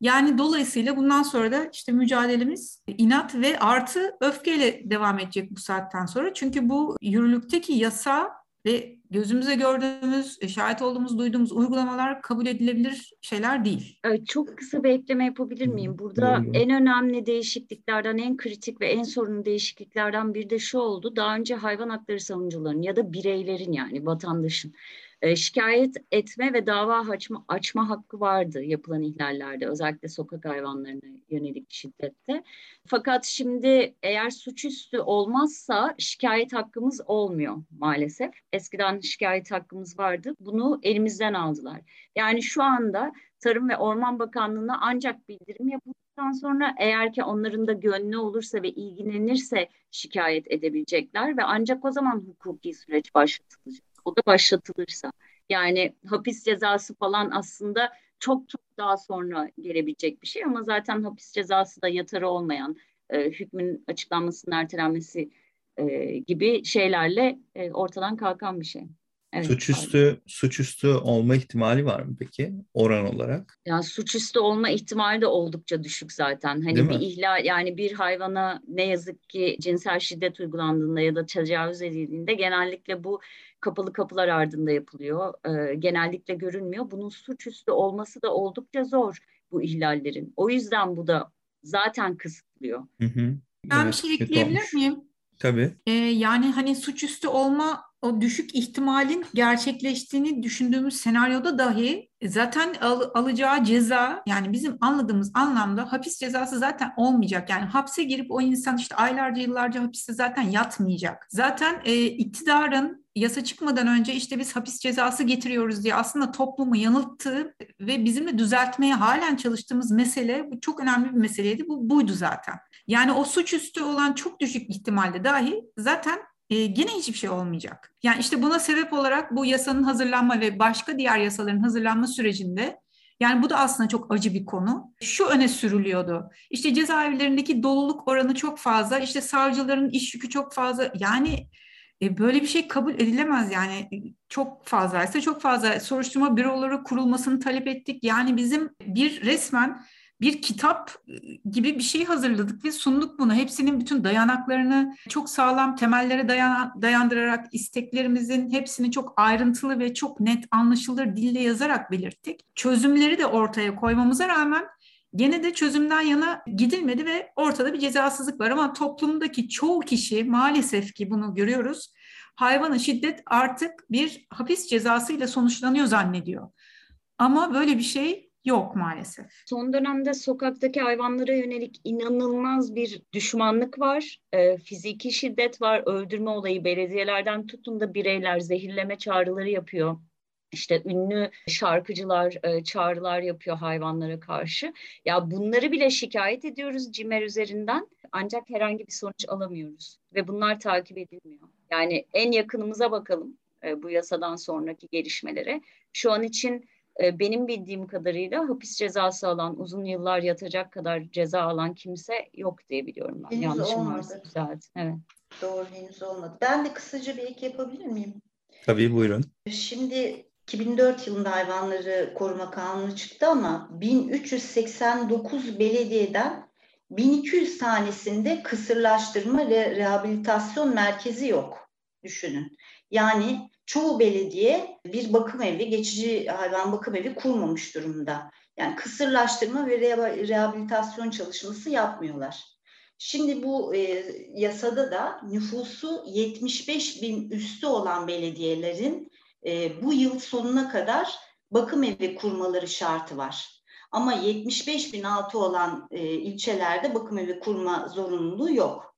Yani dolayısıyla bundan sonra da işte mücadelemiz inat ve artı öfkeyle devam edecek bu saatten sonra. Çünkü bu yürürlükteki yasa ve gözümüze gördüğümüz, şahit olduğumuz, duyduğumuz uygulamalar kabul edilebilir şeyler değil. Çok kısa bir ekleme yapabilir miyim? Burada en önemli değişikliklerden, en kritik ve en sorunlu değişikliklerden bir de şu oldu. Daha önce hayvan hakları savunucularının ya da bireylerin yani vatandaşın e, şikayet etme ve dava açma, açma hakkı vardı yapılan ihlallerde özellikle sokak hayvanlarına yönelik şiddette. Fakat şimdi eğer suçüstü olmazsa şikayet hakkımız olmuyor maalesef. Eskiden şikayet hakkımız vardı. Bunu elimizden aldılar. Yani şu anda Tarım ve Orman Bakanlığı'na ancak bildirim yapıldıktan sonra eğer ki onların da gönlü olursa ve ilgilenirse şikayet edebilecekler ve ancak o zaman hukuki süreç başlatılacak o da başlatılırsa. Yani hapis cezası falan aslında çok çok daha sonra gelebilecek bir şey ama zaten hapis cezası da yatarı olmayan e, hükmün açıklanmasının ertelenmesi e, gibi şeylerle e, ortadan kalkan bir şey. Evet, suçüstü pardon. suçüstü olma ihtimali var mı peki oran olarak? Yani suçüstü olma ihtimali de oldukça düşük zaten. Hani Değil bir mi? ihlal yani bir hayvana ne yazık ki cinsel şiddet uygulandığında ya da tecavüz edildiğinde genellikle bu kapalı kapılar ardında yapılıyor. Ee, genellikle görünmüyor. Bunun suçüstü olması da oldukça zor bu ihlallerin. O yüzden bu da zaten kısıtlıyor. Hı hı. Ben evet, bir şey ekleyebilir miyim? Tabii. Ee, yani hani suçüstü olma o düşük ihtimalin gerçekleştiğini düşündüğümüz senaryoda dahi zaten al, alacağı ceza yani bizim anladığımız anlamda hapis cezası zaten olmayacak. Yani hapse girip o insan işte aylarca yıllarca hapiste zaten yatmayacak. Zaten e, iktidarın yasa çıkmadan önce işte biz hapis cezası getiriyoruz diye aslında toplumu yanılttığı ve bizimle düzeltmeye halen çalıştığımız mesele bu çok önemli bir meseleydi. Bu buydu zaten. Yani o suçüstü olan çok düşük ihtimalde dahi zaten e, yine hiçbir şey olmayacak. Yani işte buna sebep olarak bu yasanın hazırlanma ve başka diğer yasaların hazırlanma sürecinde yani bu da aslında çok acı bir konu. Şu öne sürülüyordu. İşte cezaevlerindeki doluluk oranı çok fazla, işte savcıların iş yükü çok fazla. Yani e, böyle bir şey kabul edilemez yani çok fazlaysa çok fazla soruşturma büroları kurulmasını talep ettik. Yani bizim bir resmen bir kitap gibi bir şey hazırladık ve sunduk bunu. Hepsinin bütün dayanaklarını çok sağlam temellere dayan, dayandırarak isteklerimizin hepsini çok ayrıntılı ve çok net anlaşılır dille yazarak belirttik. Çözümleri de ortaya koymamıza rağmen gene de çözümden yana gidilmedi ve ortada bir cezasızlık var ama toplumdaki çoğu kişi maalesef ki bunu görüyoruz. Hayvana şiddet artık bir hapis cezasıyla sonuçlanıyor zannediyor. Ama böyle bir şey yok maalesef. Son dönemde sokaktaki hayvanlara yönelik inanılmaz bir düşmanlık var. E, fiziki şiddet var, öldürme olayı belediyelerden tutun da bireyler zehirleme çağrıları yapıyor. İşte ünlü şarkıcılar e, çağrılar yapıyor hayvanlara karşı. Ya bunları bile şikayet ediyoruz CİMER üzerinden ancak herhangi bir sonuç alamıyoruz ve bunlar takip edilmiyor. Yani en yakınımıza bakalım e, bu yasadan sonraki gelişmelere. Şu an için benim bildiğim kadarıyla hapis cezası alan, uzun yıllar yatacak kadar ceza alan kimse yok diye biliyorum ben. Henüz Yanlışım olmadı. varsa düzelt. Evet. Doğru henüz olmadı. Ben de kısaca bir ek yapabilir miyim? Tabii buyurun. Şimdi 2004 yılında hayvanları koruma kanunu çıktı ama 1389 belediyeden 1200 tanesinde kısırlaştırma ve rehabilitasyon merkezi yok. Düşünün. Yani çoğu belediye bir bakım evi, geçici hayvan bakım evi kurmamış durumda. Yani kısırlaştırma ve rehabilitasyon çalışması yapmıyorlar. Şimdi bu e, yasada da nüfusu 75 bin üstü olan belediyelerin e, bu yıl sonuna kadar bakım evi kurmaları şartı var. Ama 75 bin altı olan e, ilçelerde bakım evi kurma zorunluluğu yok.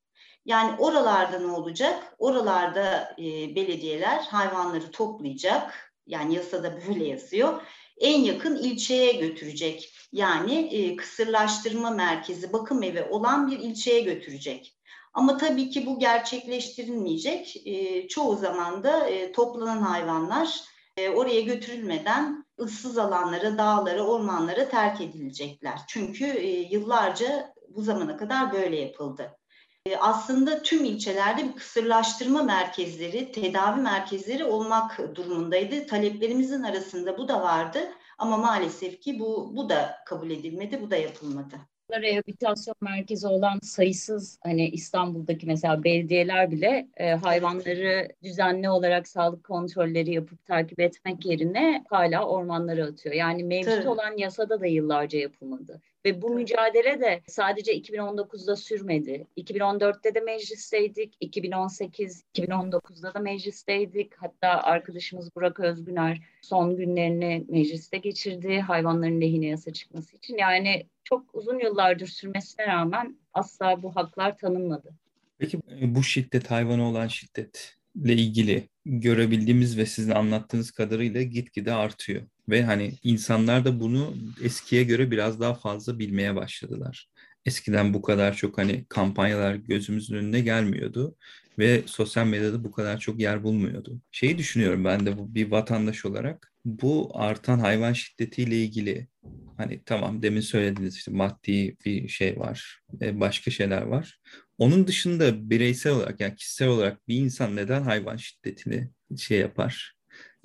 Yani oralarda ne olacak? Oralarda e, belediyeler hayvanları toplayacak. Yani yasada böyle yazıyor. En yakın ilçeye götürecek. Yani e, kısırlaştırma merkezi, bakım evi olan bir ilçeye götürecek. Ama tabii ki bu gerçekleştirilmeyecek. E, çoğu zaman da e, toplanan hayvanlar e, oraya götürülmeden ıssız alanlara, dağlara, ormanlara terk edilecekler. Çünkü e, yıllarca bu zamana kadar böyle yapıldı. E, aslında tüm ilçelerde bir kısırlaştırma merkezleri, tedavi merkezleri olmak durumundaydı. Taleplerimizin arasında bu da vardı ama maalesef ki bu bu da kabul edilmedi, bu da yapılmadı rehabilitasyon merkezi olan sayısız hani İstanbul'daki mesela belediyeler bile e, hayvanları düzenli olarak sağlık kontrolleri yapıp takip etmek yerine hala ormanlara atıyor. Yani mevcut Tabii. olan yasada da yıllarca yapılmadı. Ve bu mücadele de sadece 2019'da sürmedi. 2014'te de meclisteydik, 2018, 2019'da da meclisteydik. Hatta arkadaşımız Burak Özgüner son günlerini mecliste geçirdi hayvanların lehine yasa çıkması için. Yani çok uzun yıllardır sürmesine rağmen asla bu haklar tanınmadı. Peki e, bu şiddet hayvana olan şiddetle ilgili görebildiğimiz ve sizin anlattığınız kadarıyla gitgide artıyor. Ve hani insanlar da bunu eskiye göre biraz daha fazla bilmeye başladılar. Eskiden bu kadar çok hani kampanyalar gözümüzün önüne gelmiyordu ve sosyal medyada bu kadar çok yer bulmuyordu. Şeyi düşünüyorum ben de bir vatandaş olarak bu artan hayvan şiddetiyle ilgili hani tamam demin söylediniz işte maddi bir şey var ve başka şeyler var. Onun dışında bireysel olarak yani kişisel olarak bir insan neden hayvan şiddetini şey yapar?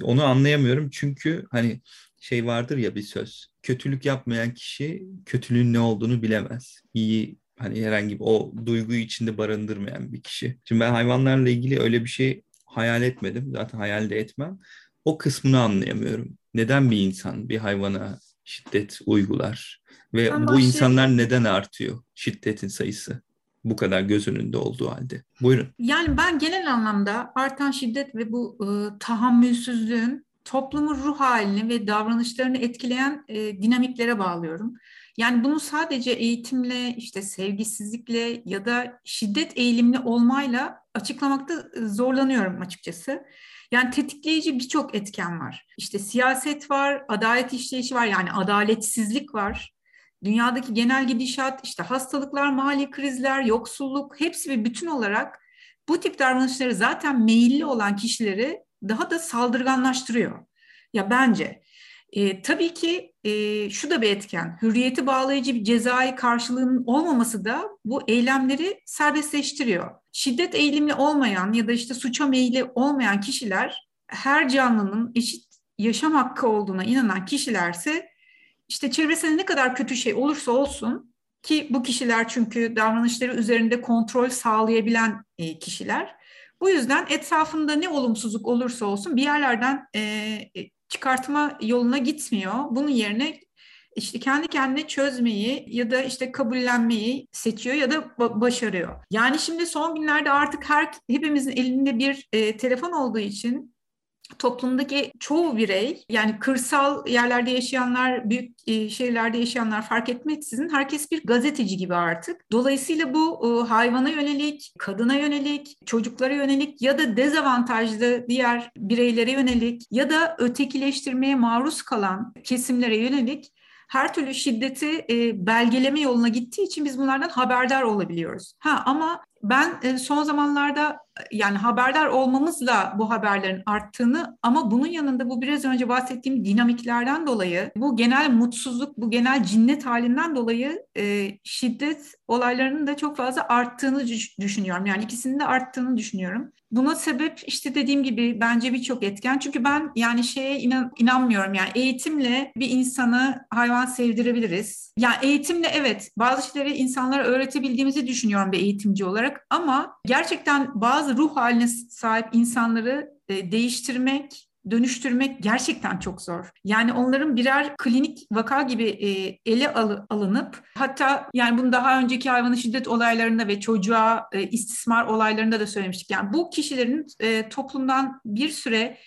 Onu anlayamıyorum çünkü hani şey vardır ya bir söz. Kötülük yapmayan kişi kötülüğün ne olduğunu bilemez. İyi hani herhangi bir o duyguyu içinde barındırmayan bir kişi. Şimdi ben hayvanlarla ilgili öyle bir şey hayal etmedim. Zaten hayal de etmem. O kısmını anlayamıyorum. Neden bir insan bir hayvana şiddet uygular? Ve ben bu başlayayım. insanlar neden artıyor şiddetin sayısı? Bu kadar göz önünde olduğu halde. Buyurun. Yani ben genel anlamda artan şiddet ve bu e, tahammülsüzlüğün toplumun ruh halini ve davranışlarını etkileyen e, dinamiklere bağlıyorum. Yani bunu sadece eğitimle, işte sevgisizlikle ya da şiddet eğilimli olmayla açıklamakta e, zorlanıyorum açıkçası. Yani tetikleyici birçok etken var. İşte siyaset var, adalet işleyişi var yani adaletsizlik var. Dünyadaki genel gidişat, işte hastalıklar, mali krizler, yoksulluk hepsi bir bütün olarak bu tip davranışları zaten meyilli olan kişileri daha da saldırganlaştırıyor. Ya bence e, tabii ki e, şu da bir etken, hürriyeti bağlayıcı bir cezai karşılığının olmaması da bu eylemleri serbestleştiriyor. Şiddet eğilimli olmayan ya da işte suça meyilli olmayan kişiler her canlının eşit yaşam hakkı olduğuna inanan kişilerse işte çevresinde ne kadar kötü şey olursa olsun ki bu kişiler çünkü davranışları üzerinde kontrol sağlayabilen e, kişiler. Bu yüzden etrafında ne olumsuzluk olursa olsun bir yerlerden e, e çıkartma yoluna gitmiyor. Bunun yerine işte kendi kendine çözmeyi ya da işte kabullenmeyi seçiyor ya da başarıyor. Yani şimdi son günlerde artık her hepimizin elinde bir telefon olduğu için toplumdaki çoğu birey yani kırsal yerlerde yaşayanlar, büyük e, şehirlerde yaşayanlar fark etmeksizin herkes bir gazeteci gibi artık. Dolayısıyla bu e, hayvana yönelik, kadına yönelik, çocuklara yönelik ya da dezavantajlı diğer bireylere yönelik ya da ötekileştirmeye maruz kalan kesimlere yönelik her türlü şiddeti e, belgeleme yoluna gittiği için biz bunlardan haberdar olabiliyoruz. Ha ama ben son zamanlarda yani haberdar olmamızla bu haberlerin arttığını ama bunun yanında bu biraz önce bahsettiğim dinamiklerden dolayı bu genel mutsuzluk, bu genel cinnet halinden dolayı e, şiddet olaylarının da çok fazla arttığını düşünüyorum. Yani ikisinin de arttığını düşünüyorum. Buna sebep işte dediğim gibi bence birçok etken. Çünkü ben yani şeye inan, inanmıyorum. Yani eğitimle bir insanı hayvan sevdirebiliriz. Yani eğitimle evet bazı şeyleri insanlara öğretebildiğimizi düşünüyorum bir eğitimci olarak. Ama gerçekten bazı ruh haline sahip insanları e, değiştirmek dönüştürmek gerçekten çok zor. Yani onların birer klinik vaka gibi e, ele al, alınıp hatta yani bunu daha önceki hayvanı şiddet olaylarında ve çocuğa e, istismar olaylarında da söylemiştik. Yani bu kişilerin toplumdan bir süre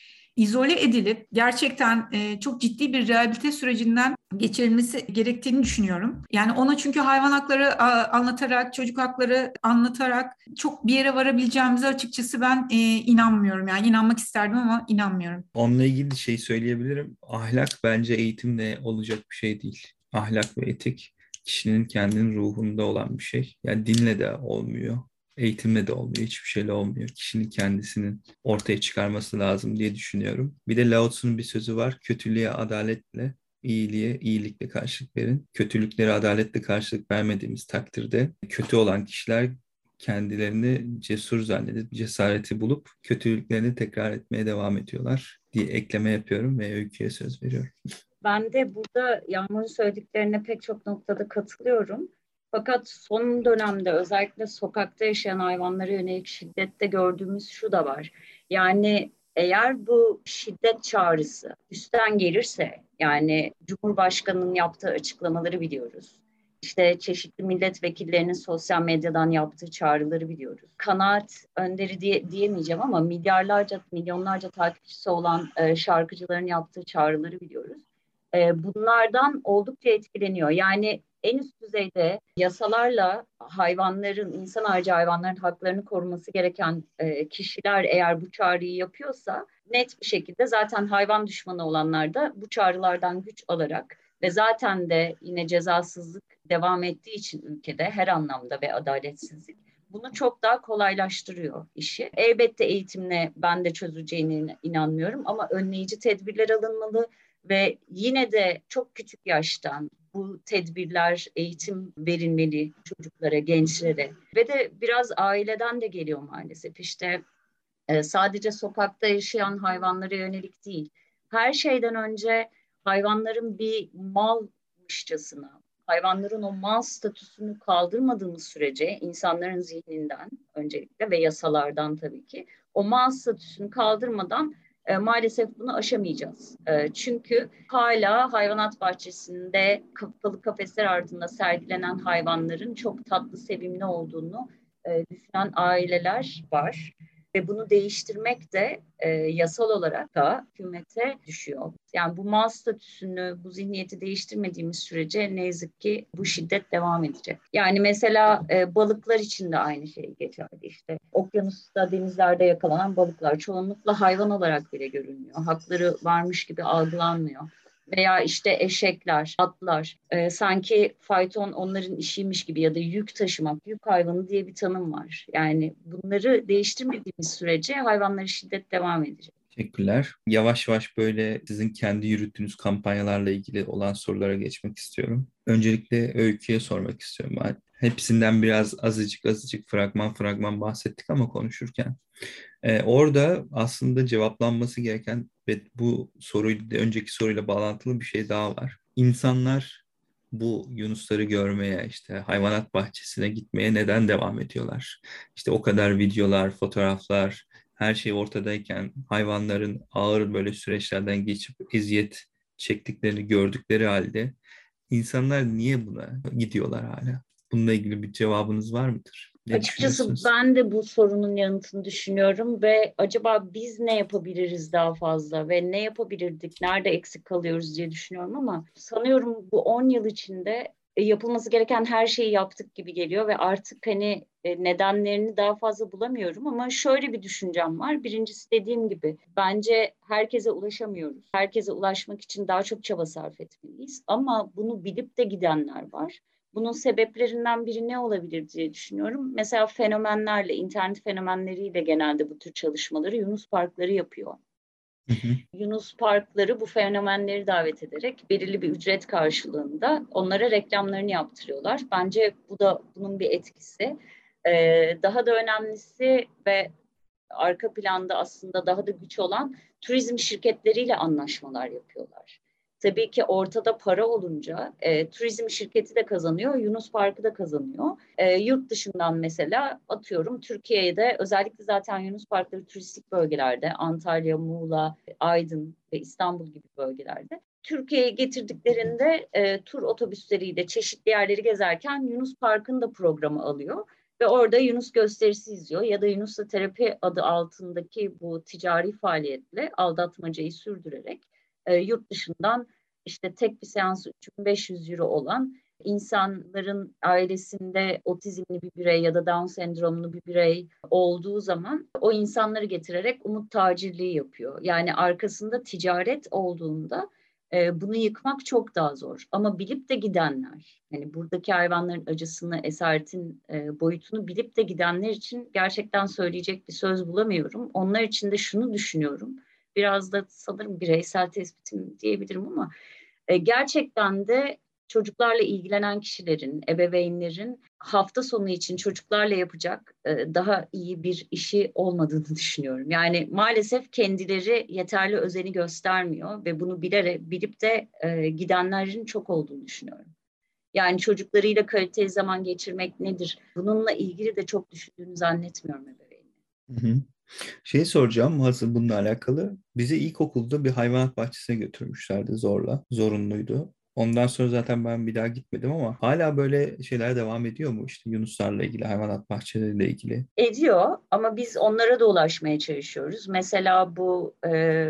izole edilip gerçekten e, çok ciddi bir rehabilite sürecinden geçirilmesi gerektiğini düşünüyorum. Yani ona çünkü hayvan hakları a, anlatarak, çocuk hakları anlatarak çok bir yere varabileceğimize açıkçası ben e, inanmıyorum. Yani inanmak isterdim ama inanmıyorum. Onunla ilgili şey söyleyebilirim. Ahlak bence eğitimle olacak bir şey değil. Ahlak ve etik kişinin kendinin ruhunda olan bir şey. Yani dinle de olmuyor eğitimle de olmuyor, hiçbir şeyle olmuyor. Kişinin kendisinin ortaya çıkarması lazım diye düşünüyorum. Bir de Lao Tzu'nun bir sözü var. Kötülüğe adaletle, iyiliğe iyilikle karşılık verin. Kötülüklere adaletle karşılık vermediğimiz takdirde kötü olan kişiler kendilerini cesur zannedip cesareti bulup kötülüklerini tekrar etmeye devam ediyorlar diye ekleme yapıyorum ve öyküye söz veriyorum. Ben de burada Yağmur'un söylediklerine pek çok noktada katılıyorum. Fakat son dönemde özellikle sokakta yaşayan hayvanlara yönelik şiddette gördüğümüz şu da var. Yani eğer bu şiddet çağrısı üstten gelirse yani Cumhurbaşkanı'nın yaptığı açıklamaları biliyoruz. İşte çeşitli milletvekillerinin sosyal medyadan yaptığı çağrıları biliyoruz. Kanaat önderi diye, diyemeyeceğim ama milyarlarca, milyonlarca takipçisi olan e, şarkıcıların yaptığı çağrıları biliyoruz. E, bunlardan oldukça etkileniyor. Yani en üst düzeyde yasalarla hayvanların, insan harici hayvanların haklarını koruması gereken e, kişiler eğer bu çağrıyı yapıyorsa net bir şekilde zaten hayvan düşmanı olanlar da bu çağrılardan güç alarak ve zaten de yine cezasızlık devam ettiği için ülkede her anlamda ve adaletsizlik bunu çok daha kolaylaştırıyor işi. Elbette eğitimle ben de çözeceğine inanmıyorum ama önleyici tedbirler alınmalı ve yine de çok küçük yaştan bu tedbirler, eğitim verilmeli çocuklara, gençlere ve de biraz aileden de geliyor maalesef. İşte e, sadece sokakta yaşayan hayvanlara yönelik değil. Her şeyden önce hayvanların bir malmışçasına, hayvanların o mal statüsünü kaldırmadığımız sürece insanların zihninden öncelikle ve yasalardan tabii ki o mal statüsünü kaldırmadan e, maalesef bunu aşamayacağız. E, çünkü hala hayvanat bahçesinde kapalı kafesler ardında sergilenen hayvanların çok tatlı, sevimli olduğunu e, düşünen aileler var. Ve bunu değiştirmek de e, yasal olarak da hükümete düşüyor. Yani bu mal statüsünü, bu zihniyeti değiştirmediğimiz sürece ne yazık ki bu şiddet devam edecek. Yani mesela e, balıklar için de aynı şey geçerli. İşte okyanusta, denizlerde yakalanan balıklar çoğunlukla hayvan olarak bile görünmüyor. Hakları varmış gibi algılanmıyor veya işte eşekler, atlar e, sanki fayton onların işiymiş gibi ya da yük taşımak, yük hayvanı diye bir tanım var. Yani bunları değiştirmediğimiz sürece hayvanlara şiddet devam edecek. Teşekkürler. Yavaş yavaş böyle sizin kendi yürüttüğünüz kampanyalarla ilgili olan sorulara geçmek istiyorum. Öncelikle Öykü'ye sormak istiyorum. Hepsinden biraz azıcık azıcık fragman fragman bahsettik ama konuşurken. Ee, orada aslında cevaplanması gereken ve bu soruyla önceki soruyla bağlantılı bir şey daha var. İnsanlar bu yunusları görmeye, işte hayvanat bahçesine gitmeye neden devam ediyorlar? İşte o kadar videolar, fotoğraflar, her şey ortadayken hayvanların ağır böyle süreçlerden geçip eziyet çektiklerini gördükleri halde insanlar niye buna gidiyorlar hala? Bununla ilgili bir cevabınız var mıdır? Ne Açıkçası ben de bu sorunun yanıtını düşünüyorum ve acaba biz ne yapabiliriz daha fazla ve ne yapabilirdik, nerede eksik kalıyoruz diye düşünüyorum ama sanıyorum bu 10 yıl içinde e, yapılması gereken her şeyi yaptık gibi geliyor ve artık hani e, nedenlerini daha fazla bulamıyorum ama şöyle bir düşüncem var. Birincisi dediğim gibi bence herkese ulaşamıyoruz. Herkese ulaşmak için daha çok çaba sarf etmeliyiz ama bunu bilip de gidenler var. Bunun sebeplerinden biri ne olabilir diye düşünüyorum. Mesela fenomenlerle, internet fenomenleriyle genelde bu tür çalışmaları Yunus Parkları yapıyor. Yunus Parkları bu fenomenleri davet ederek belirli bir ücret karşılığında onlara reklamlarını yaptırıyorlar. Bence bu da bunun bir etkisi. Ee, daha da önemlisi ve arka planda aslında daha da güç olan turizm şirketleriyle anlaşmalar yapıyorlar. Tabii ki ortada para olunca e, turizm şirketi de kazanıyor, Yunus Parkı da kazanıyor. E, yurt dışından mesela atıyorum Türkiye'de özellikle zaten Yunus Parkları turistik bölgelerde Antalya, Muğla, Aydın ve İstanbul gibi bölgelerde Türkiye'ye getirdiklerinde e, tur otobüsleriyle çeşitli yerleri gezerken Yunus Park'ın da programı alıyor. Ve orada Yunus gösterisi izliyor ya da Yunus'la terapi adı altındaki bu ticari faaliyetle aldatmacayı sürdürerek e, yurt dışından işte tek bir seans 3500 euro olan insanların ailesinde otizmli bir birey ya da Down sendromlu bir birey olduğu zaman o insanları getirerek umut tacirliği yapıyor. Yani arkasında ticaret olduğunda e, bunu yıkmak çok daha zor. Ama bilip de gidenler, yani buradaki hayvanların acısını, esaretin e, boyutunu bilip de gidenler için gerçekten söyleyecek bir söz bulamıyorum. Onlar için de şunu düşünüyorum biraz da sanırım bireysel tespitim diyebilirim ama e, gerçekten de çocuklarla ilgilenen kişilerin, ebeveynlerin hafta sonu için çocuklarla yapacak e, daha iyi bir işi olmadığını düşünüyorum. Yani maalesef kendileri yeterli özeni göstermiyor ve bunu bilerek bilip de e, gidenlerin çok olduğunu düşünüyorum. Yani çocuklarıyla kaliteli zaman geçirmek nedir? Bununla ilgili de çok düşündüğünü zannetmiyorum ebeveynin. Hı hı. Şey soracağım hazır bununla alakalı. Bizi ilkokulda bir hayvanat bahçesine götürmüşlerdi zorla. Zorunluydu. Ondan sonra zaten ben bir daha gitmedim ama hala böyle şeyler devam ediyor mu işte Yunuslarla ilgili, hayvanat bahçeleriyle ilgili? Ediyor ama biz onlara da ulaşmaya çalışıyoruz. Mesela bu e,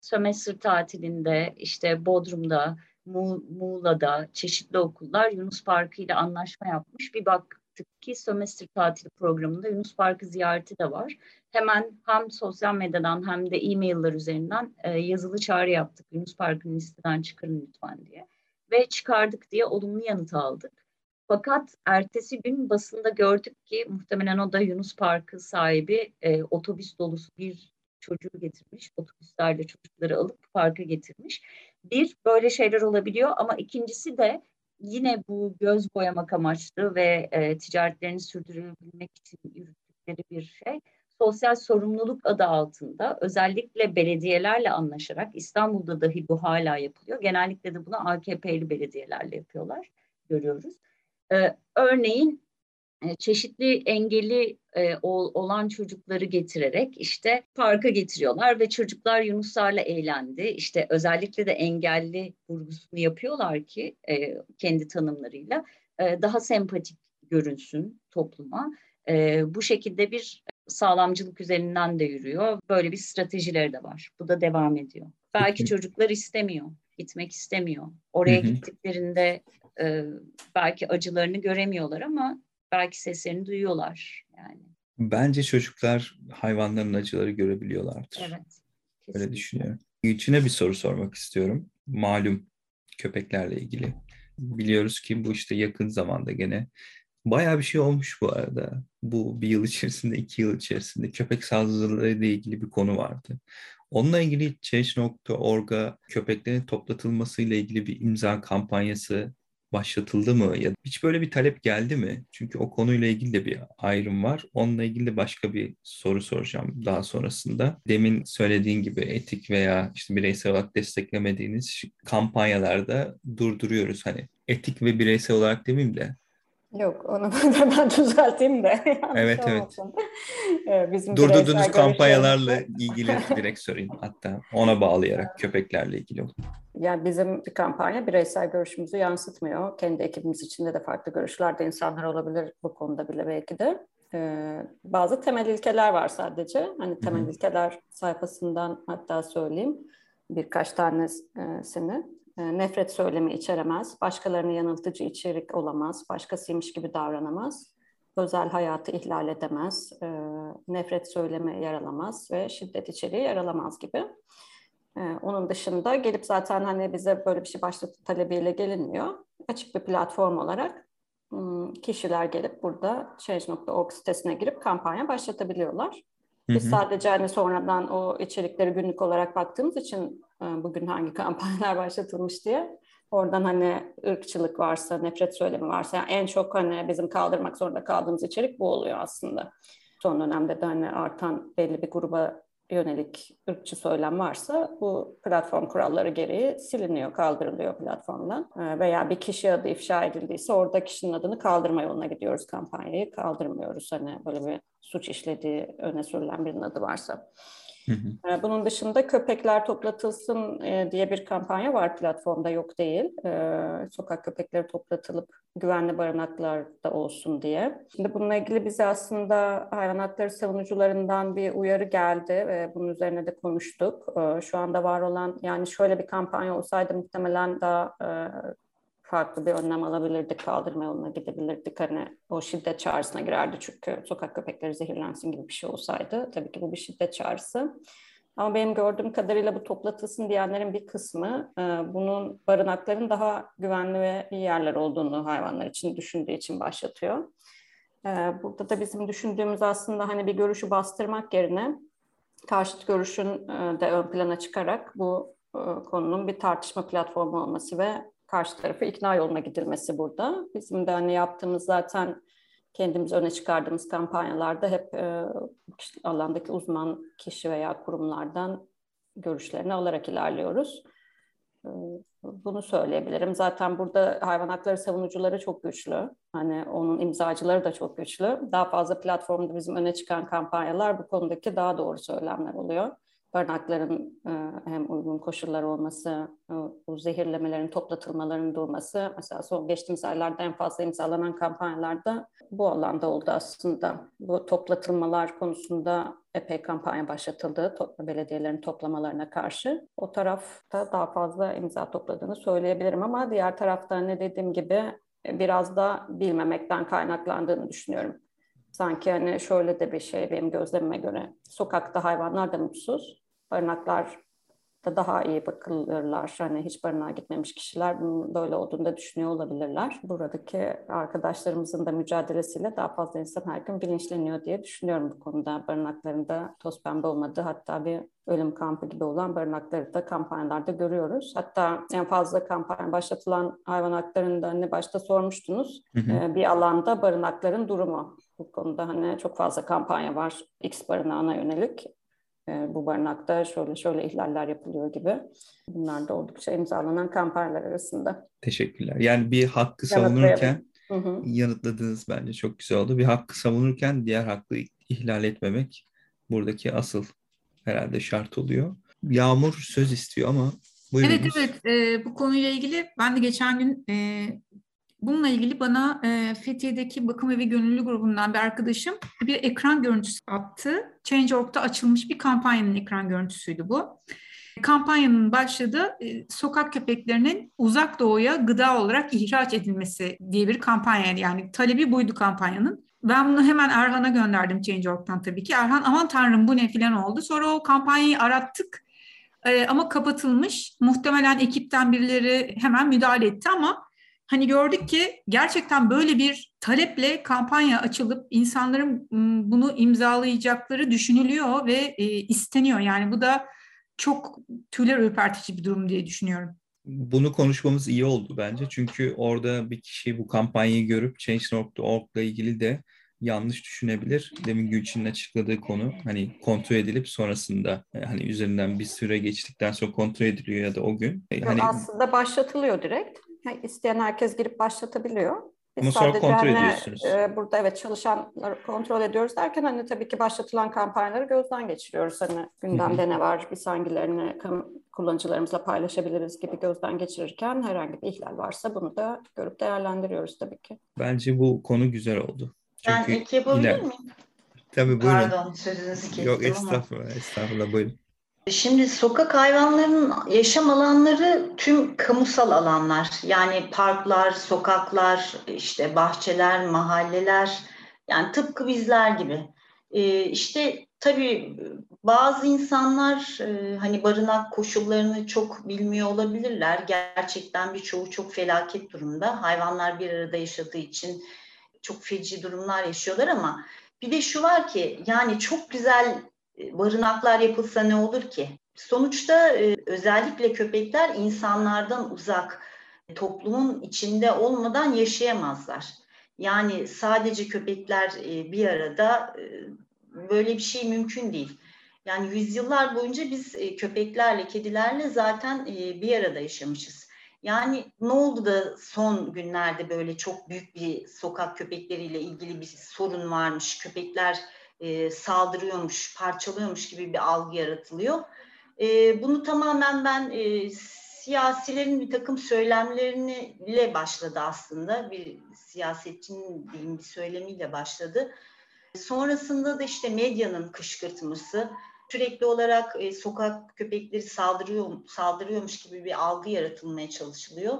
sömestr tatilinde işte Bodrum'da, Mu Muğla'da çeşitli okullar Yunus Parkı ile anlaşma yapmış. Bir bak baktık ki sömestr tatili programında Yunus Parkı ziyareti de var. Hemen hem sosyal medyadan hem de e-mailler üzerinden e, yazılı çağrı yaptık. Yunus Parkı'nın listeden çıkarın lütfen diye. Ve çıkardık diye olumlu yanıt aldık. Fakat ertesi gün basında gördük ki muhtemelen o da Yunus Parkı sahibi e, otobüs dolusu bir çocuğu getirmiş. Otobüslerle çocukları alıp parka getirmiş. Bir, böyle şeyler olabiliyor ama ikincisi de yine bu göz boyamak amaçlı ve e, ticaretlerini sürdürebilmek için yürüttükleri bir şey. Sosyal sorumluluk adı altında özellikle belediyelerle anlaşarak İstanbul'da dahi bu hala yapılıyor. Genellikle de bunu AKP'li belediyelerle yapıyorlar, görüyoruz. Ee, örneğin çeşitli engelli e, olan çocukları getirerek işte parka getiriyorlar ve çocuklar yunuslarla eğlendi. İşte özellikle de engelli vurgusunu yapıyorlar ki e, kendi tanımlarıyla daha sempatik görünsün topluma. Bu şekilde bir sağlamcılık üzerinden de yürüyor. Böyle bir stratejileri de var. Bu da devam ediyor. Belki çocuklar istemiyor, gitmek istemiyor. Oraya gittiklerinde e, belki acılarını göremiyorlar ama belki seslerini duyuyorlar yani. Bence çocuklar hayvanların acıları görebiliyorlardır. Evet. Kesinlikle. Öyle düşünüyorum. Gülçin'e bir soru sormak istiyorum. Malum köpeklerle ilgili. Biliyoruz ki bu işte yakın zamanda gene Bayağı bir şey olmuş bu arada. Bu bir yıl içerisinde, iki yıl içerisinde köpek saldırıları ile ilgili bir konu vardı. Onunla ilgili Change.org'a köpeklerin toplatılması ile ilgili bir imza kampanyası başlatıldı mı? Ya hiç böyle bir talep geldi mi? Çünkü o konuyla ilgili de bir ayrım var. Onunla ilgili de başka bir soru soracağım daha sonrasında. Demin söylediğin gibi etik veya işte bireysel olarak desteklemediğiniz kampanyalarda durduruyoruz. Hani etik ve bireysel olarak demeyeyim de Yok onu ben düzelteyim de. evet evet. Ee, bizim Durdurduğunuz kampanyalarla ilgili direkt sorayım hatta ona bağlayarak köpeklerle ilgili. Yani bizim bir kampanya bireysel görüşümüzü yansıtmıyor. Kendi ekibimiz içinde de farklı görüşlerde insanlar olabilir bu konuda bile belki de. Ee, bazı temel ilkeler var sadece. Hani temel Hı-hı. ilkeler sayfasından hatta söyleyeyim birkaç tanesini. E, nefret söylemi içeremez, başkalarını yanıltıcı içerik olamaz, başkasıymış gibi davranamaz, özel hayatı ihlal edemez, e, nefret söylemi yaralamaz ve şiddet içeriği yaralamaz gibi. E, onun dışında gelip zaten hani bize böyle bir şey başlatı talebiyle gelinmiyor. Açık bir platform olarak hmm, kişiler gelip burada change.org sitesine girip kampanya başlatabiliyorlar. Biz hı hı. sadece hani sonradan o içerikleri günlük olarak baktığımız için bugün hangi kampanyalar başlatılmış diye oradan hani ırkçılık varsa, nefret söylemi varsa yani en çok hani bizim kaldırmak zorunda kaldığımız içerik bu oluyor aslında. Son dönemde de hani artan belli bir gruba yönelik ırkçı söylem varsa bu platform kuralları gereği siliniyor, kaldırılıyor platformdan. E, veya bir kişi adı ifşa edildiyse orada kişinin adını kaldırma yoluna gidiyoruz kampanyayı. Kaldırmıyoruz hani böyle bir suç işlediği öne sürülen birinin adı varsa. Ee, bunun dışında köpekler toplatılsın e, diye bir kampanya var platformda yok değil. Ee, sokak köpekleri toplatılıp güvenli barınaklarda olsun diye. Şimdi bununla ilgili bize aslında hayvan hakları savunucularından bir uyarı geldi ve bunun üzerine de konuştuk. Ee, şu anda var olan yani şöyle bir kampanya olsaydı muhtemelen daha e, farklı bir önlem alabilirdik, kaldırma yoluna gidebilirdik. Hani o şiddet çağrısına girerdi çünkü sokak köpekleri zehirlensin gibi bir şey olsaydı. Tabii ki bu bir şiddet çağrısı. Ama benim gördüğüm kadarıyla bu toplatılsın diyenlerin bir kısmı e, bunun barınakların daha güvenli ve iyi yerler olduğunu hayvanlar için düşündüğü için başlatıyor. E, burada da bizim düşündüğümüz aslında hani bir görüşü bastırmak yerine karşıt görüşün e, de ön plana çıkarak bu konunun bir tartışma platformu olması ve karşı tarafı ikna yoluna gidilmesi burada. Bizim de hani yaptığımız zaten kendimiz öne çıkardığımız kampanyalarda hep e, alandaki uzman kişi veya kurumlardan görüşlerini alarak ilerliyoruz. E, bunu söyleyebilirim. Zaten burada hayvan hakları savunucuları çok güçlü. Hani onun imzacıları da çok güçlü. Daha fazla platformda bizim öne çıkan kampanyalar bu konudaki daha doğru söylemler oluyor barınakların e, hem uygun koşullar olması, e, bu zehirlemelerin toplatılmalarının durması, mesela son geçtiğimiz aylarda en fazla imzalanan kampanyalarda bu alanda oldu aslında. Bu toplatılmalar konusunda epey kampanya başlatıldı to- belediyelerin toplamalarına karşı. O tarafta daha fazla imza topladığını söyleyebilirim ama diğer tarafta ne dediğim gibi biraz da bilmemekten kaynaklandığını düşünüyorum. Sanki hani şöyle de bir şey benim gözlemime göre. Sokakta hayvanlar da mutsuz barınaklar da daha iyi bakılırlar. Hani hiç barınağa gitmemiş kişiler bunun böyle olduğunu da düşünüyor olabilirler. Buradaki arkadaşlarımızın da mücadelesiyle daha fazla insan her gün bilinçleniyor diye düşünüyorum bu konuda. Barınaklarında toz pembe olmadığı hatta bir ölüm kampı gibi olan barınakları da kampanyalarda görüyoruz. Hatta en fazla kampanya başlatılan hayvan haklarında hani başta sormuştunuz. Hı hı. Bir alanda barınakların durumu. Bu konuda hani çok fazla kampanya var X barınağına yönelik. Ee, bu barınakta şöyle şöyle ihlaller yapılıyor gibi. Bunlar da oldukça imzalanan kampanyalar arasında. Teşekkürler. Yani bir hakkı savunurken hı hı. yanıtladığınız bence çok güzel oldu. Bir hakkı savunurken diğer hakkı ihlal etmemek buradaki asıl herhalde şart oluyor. Yağmur söz istiyor ama buyurunuz. Evet evet e, bu konuyla ilgili ben de geçen gün e, Bununla ilgili bana e, Fethiye'deki bakım evi gönüllü grubundan bir arkadaşım bir ekran görüntüsü attı. Change.org'da açılmış bir kampanyanın ekran görüntüsüydü bu. Kampanyanın başladığı e, sokak köpeklerinin uzak doğuya gıda olarak ihraç edilmesi diye bir kampanya. Yani talebi buydu kampanyanın. Ben bunu hemen Erhan'a gönderdim Change.org'dan tabii ki. Erhan aman tanrım bu ne filan oldu. Sonra o kampanyayı arattık ee, ama kapatılmış. Muhtemelen ekipten birileri hemen müdahale etti ama hani gördük ki gerçekten böyle bir taleple kampanya açılıp insanların bunu imzalayacakları düşünülüyor ve e, isteniyor. Yani bu da çok tüyler ürpertici bir durum diye düşünüyorum. Bunu konuşmamız iyi oldu bence. Çünkü orada bir kişi bu kampanyayı görüp Change.org ile ilgili de yanlış düşünebilir. Demin Gülçin'in açıkladığı konu hani kontrol edilip sonrasında e, hani üzerinden bir süre geçtikten sonra kontrol ediliyor ya da o gün. E, hani aslında başlatılıyor direkt. İsteyen herkes girip başlatabiliyor. Biz Ama sonra kontrol hani, ediyorsunuz. E, burada evet çalışanları kontrol ediyoruz derken hani tabii ki başlatılan kampanyaları gözden geçiriyoruz. Hani gündemde ne var, biz hangilerini kullanıcılarımızla paylaşabiliriz gibi gözden geçirirken herhangi bir ihlal varsa bunu da görüp değerlendiriyoruz tabii ki. Bence bu konu güzel oldu. Çünkü ben ek yapabilir miyim? Tabii buyurun. Pardon sözünüzü kestim Yok estağfurullah, ama. estağfurullah buyurun. Şimdi sokak hayvanlarının yaşam alanları tüm kamusal alanlar. Yani parklar, sokaklar, işte bahçeler, mahalleler. Yani tıpkı bizler gibi. Ee, işte tabii bazı insanlar e, hani barınak koşullarını çok bilmiyor olabilirler. Gerçekten birçoğu çok felaket durumda. Hayvanlar bir arada yaşadığı için çok feci durumlar yaşıyorlar ama bir de şu var ki yani çok güzel barınaklar yapılsa ne olur ki? Sonuçta e, özellikle köpekler insanlardan uzak, toplumun içinde olmadan yaşayamazlar. Yani sadece köpekler e, bir arada böyle bir şey mümkün değil. Yani yüzyıllar boyunca biz köpeklerle, kedilerle zaten bir arada yaşamışız. Yani ne oldu da son günlerde böyle çok büyük bir sokak köpekleriyle ilgili bir sorun varmış. Köpekler e, saldırıyormuş, parçalıyormuş gibi bir algı yaratılıyor. E, bunu tamamen ben e, siyasilerin bir takım söylemleriyle başladı aslında. Bir siyasetçinin diyeyim bir söylemiyle başladı. Sonrasında da işte medyanın kışkırtması, sürekli olarak e, sokak köpekleri saldırıyor saldırıyormuş gibi bir algı yaratılmaya çalışılıyor.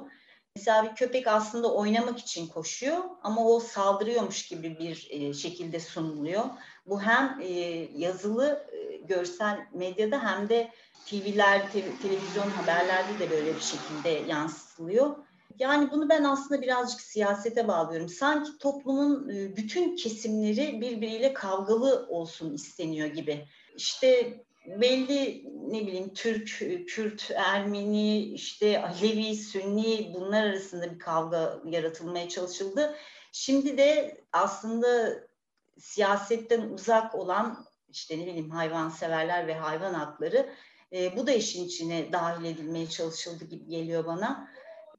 Mesela bir köpek aslında oynamak için koşuyor ama o saldırıyormuş gibi bir e, şekilde sunuluyor. Bu hem e, yazılı e, görsel medyada hem de TV'ler, te, televizyon haberlerde de böyle bir şekilde yansıtılıyor. Yani bunu ben aslında birazcık siyasete bağlıyorum. Sanki toplumun bütün kesimleri birbiriyle kavgalı olsun isteniyor gibi işte belli ne bileyim Türk, Kürt, Ermeni, işte Alevi, Sünni bunlar arasında bir kavga yaratılmaya çalışıldı. Şimdi de aslında siyasetten uzak olan işte ne bileyim hayvanseverler ve hayvan hakları e, bu da işin içine dahil edilmeye çalışıldı gibi geliyor bana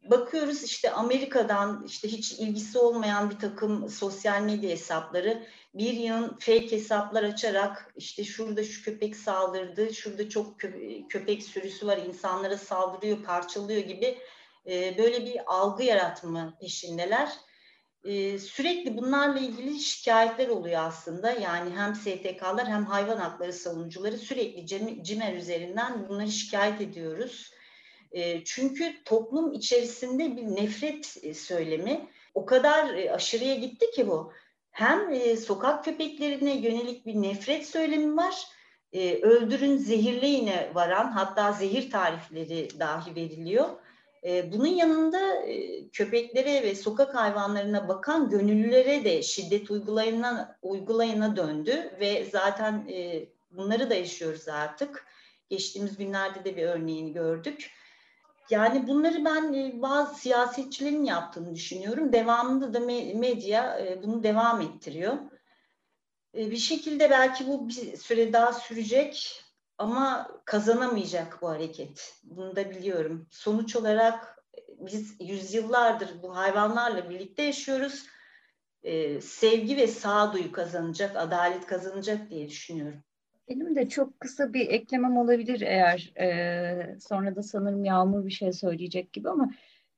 bakıyoruz işte Amerika'dan işte hiç ilgisi olmayan bir takım sosyal medya hesapları bir yığın fake hesaplar açarak işte şurada şu köpek saldırdı, şurada çok köpek sürüsü var, insanlara saldırıyor, parçalıyor gibi e, böyle bir algı yaratma peşindeler. E, sürekli bunlarla ilgili şikayetler oluyor aslında. Yani hem STK'lar hem hayvan hakları savunucuları sürekli CİMER üzerinden bunları şikayet ediyoruz. Çünkü toplum içerisinde bir nefret söylemi o kadar aşırıya gitti ki bu. Hem sokak köpeklerine yönelik bir nefret söylemi var. E, öldürün zehirleyine varan hatta zehir tarifleri dahi veriliyor. Bunun yanında köpeklere ve sokak hayvanlarına bakan gönüllülere de şiddet uygulayına, uygulayına döndü ve zaten bunları da yaşıyoruz artık. Geçtiğimiz günlerde de bir örneğini gördük. Yani bunları ben e, bazı siyasetçilerin yaptığını düşünüyorum. Devamında da medya e, bunu devam ettiriyor. E, bir şekilde belki bu bir süre daha sürecek ama kazanamayacak bu hareket. Bunu da biliyorum. Sonuç olarak biz yüzyıllardır bu hayvanlarla birlikte yaşıyoruz. Sevgi ve sağduyu kazanacak, adalet kazanacak diye düşünüyorum. Benim de çok kısa bir eklemem olabilir eğer e, sonra da sanırım Yağmur bir şey söyleyecek gibi ama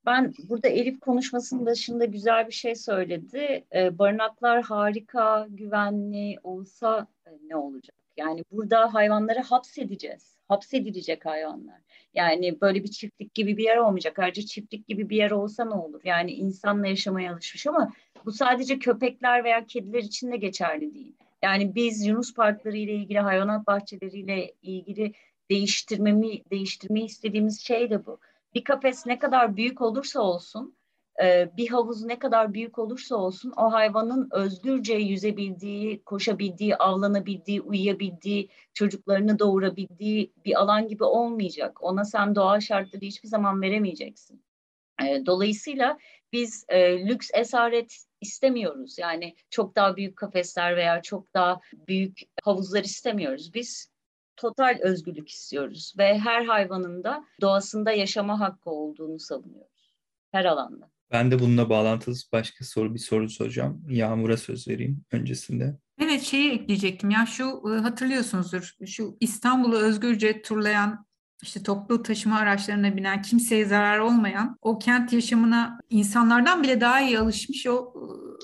Ben burada Elif konuşmasının başında güzel bir şey söyledi. Ee, barınaklar harika, güvenli olsa e, ne olacak? Yani burada hayvanları hapsedeceğiz. Hapsedilecek hayvanlar. Yani böyle bir çiftlik gibi bir yer olmayacak. Ayrıca çiftlik gibi bir yer olsa ne olur? Yani insanla yaşamaya alışmış ama bu sadece köpekler veya kediler için de geçerli değil. Yani biz Yunus parkları ile ilgili, hayvanat bahçeleriyle ilgili değiştirmemi değiştirmeyi istediğimiz şey de bu. Bir kafes ne kadar büyük olursa olsun, e, bir havuz ne kadar büyük olursa olsun o hayvanın özgürce yüzebildiği, koşabildiği, avlanabildiği, uyuyabildiği, çocuklarını doğurabildiği bir alan gibi olmayacak. Ona sen doğal şartları hiçbir zaman veremeyeceksin. E, dolayısıyla biz e, lüks esaret istemiyoruz. Yani çok daha büyük kafesler veya çok daha büyük havuzlar istemiyoruz. Biz total özgürlük istiyoruz ve her hayvanın da doğasında yaşama hakkı olduğunu savunuyoruz. Her alanda. Ben de bununla bağlantılı başka soru bir soru soracağım. Yağmur'a söz vereyim öncesinde. Evet şeyi ekleyecektim ya şu e, hatırlıyorsunuzdur şu İstanbul'u özgürce turlayan işte toplu taşıma araçlarına binen kimseye zarar olmayan o kent yaşamına insanlardan bile daha iyi alışmış o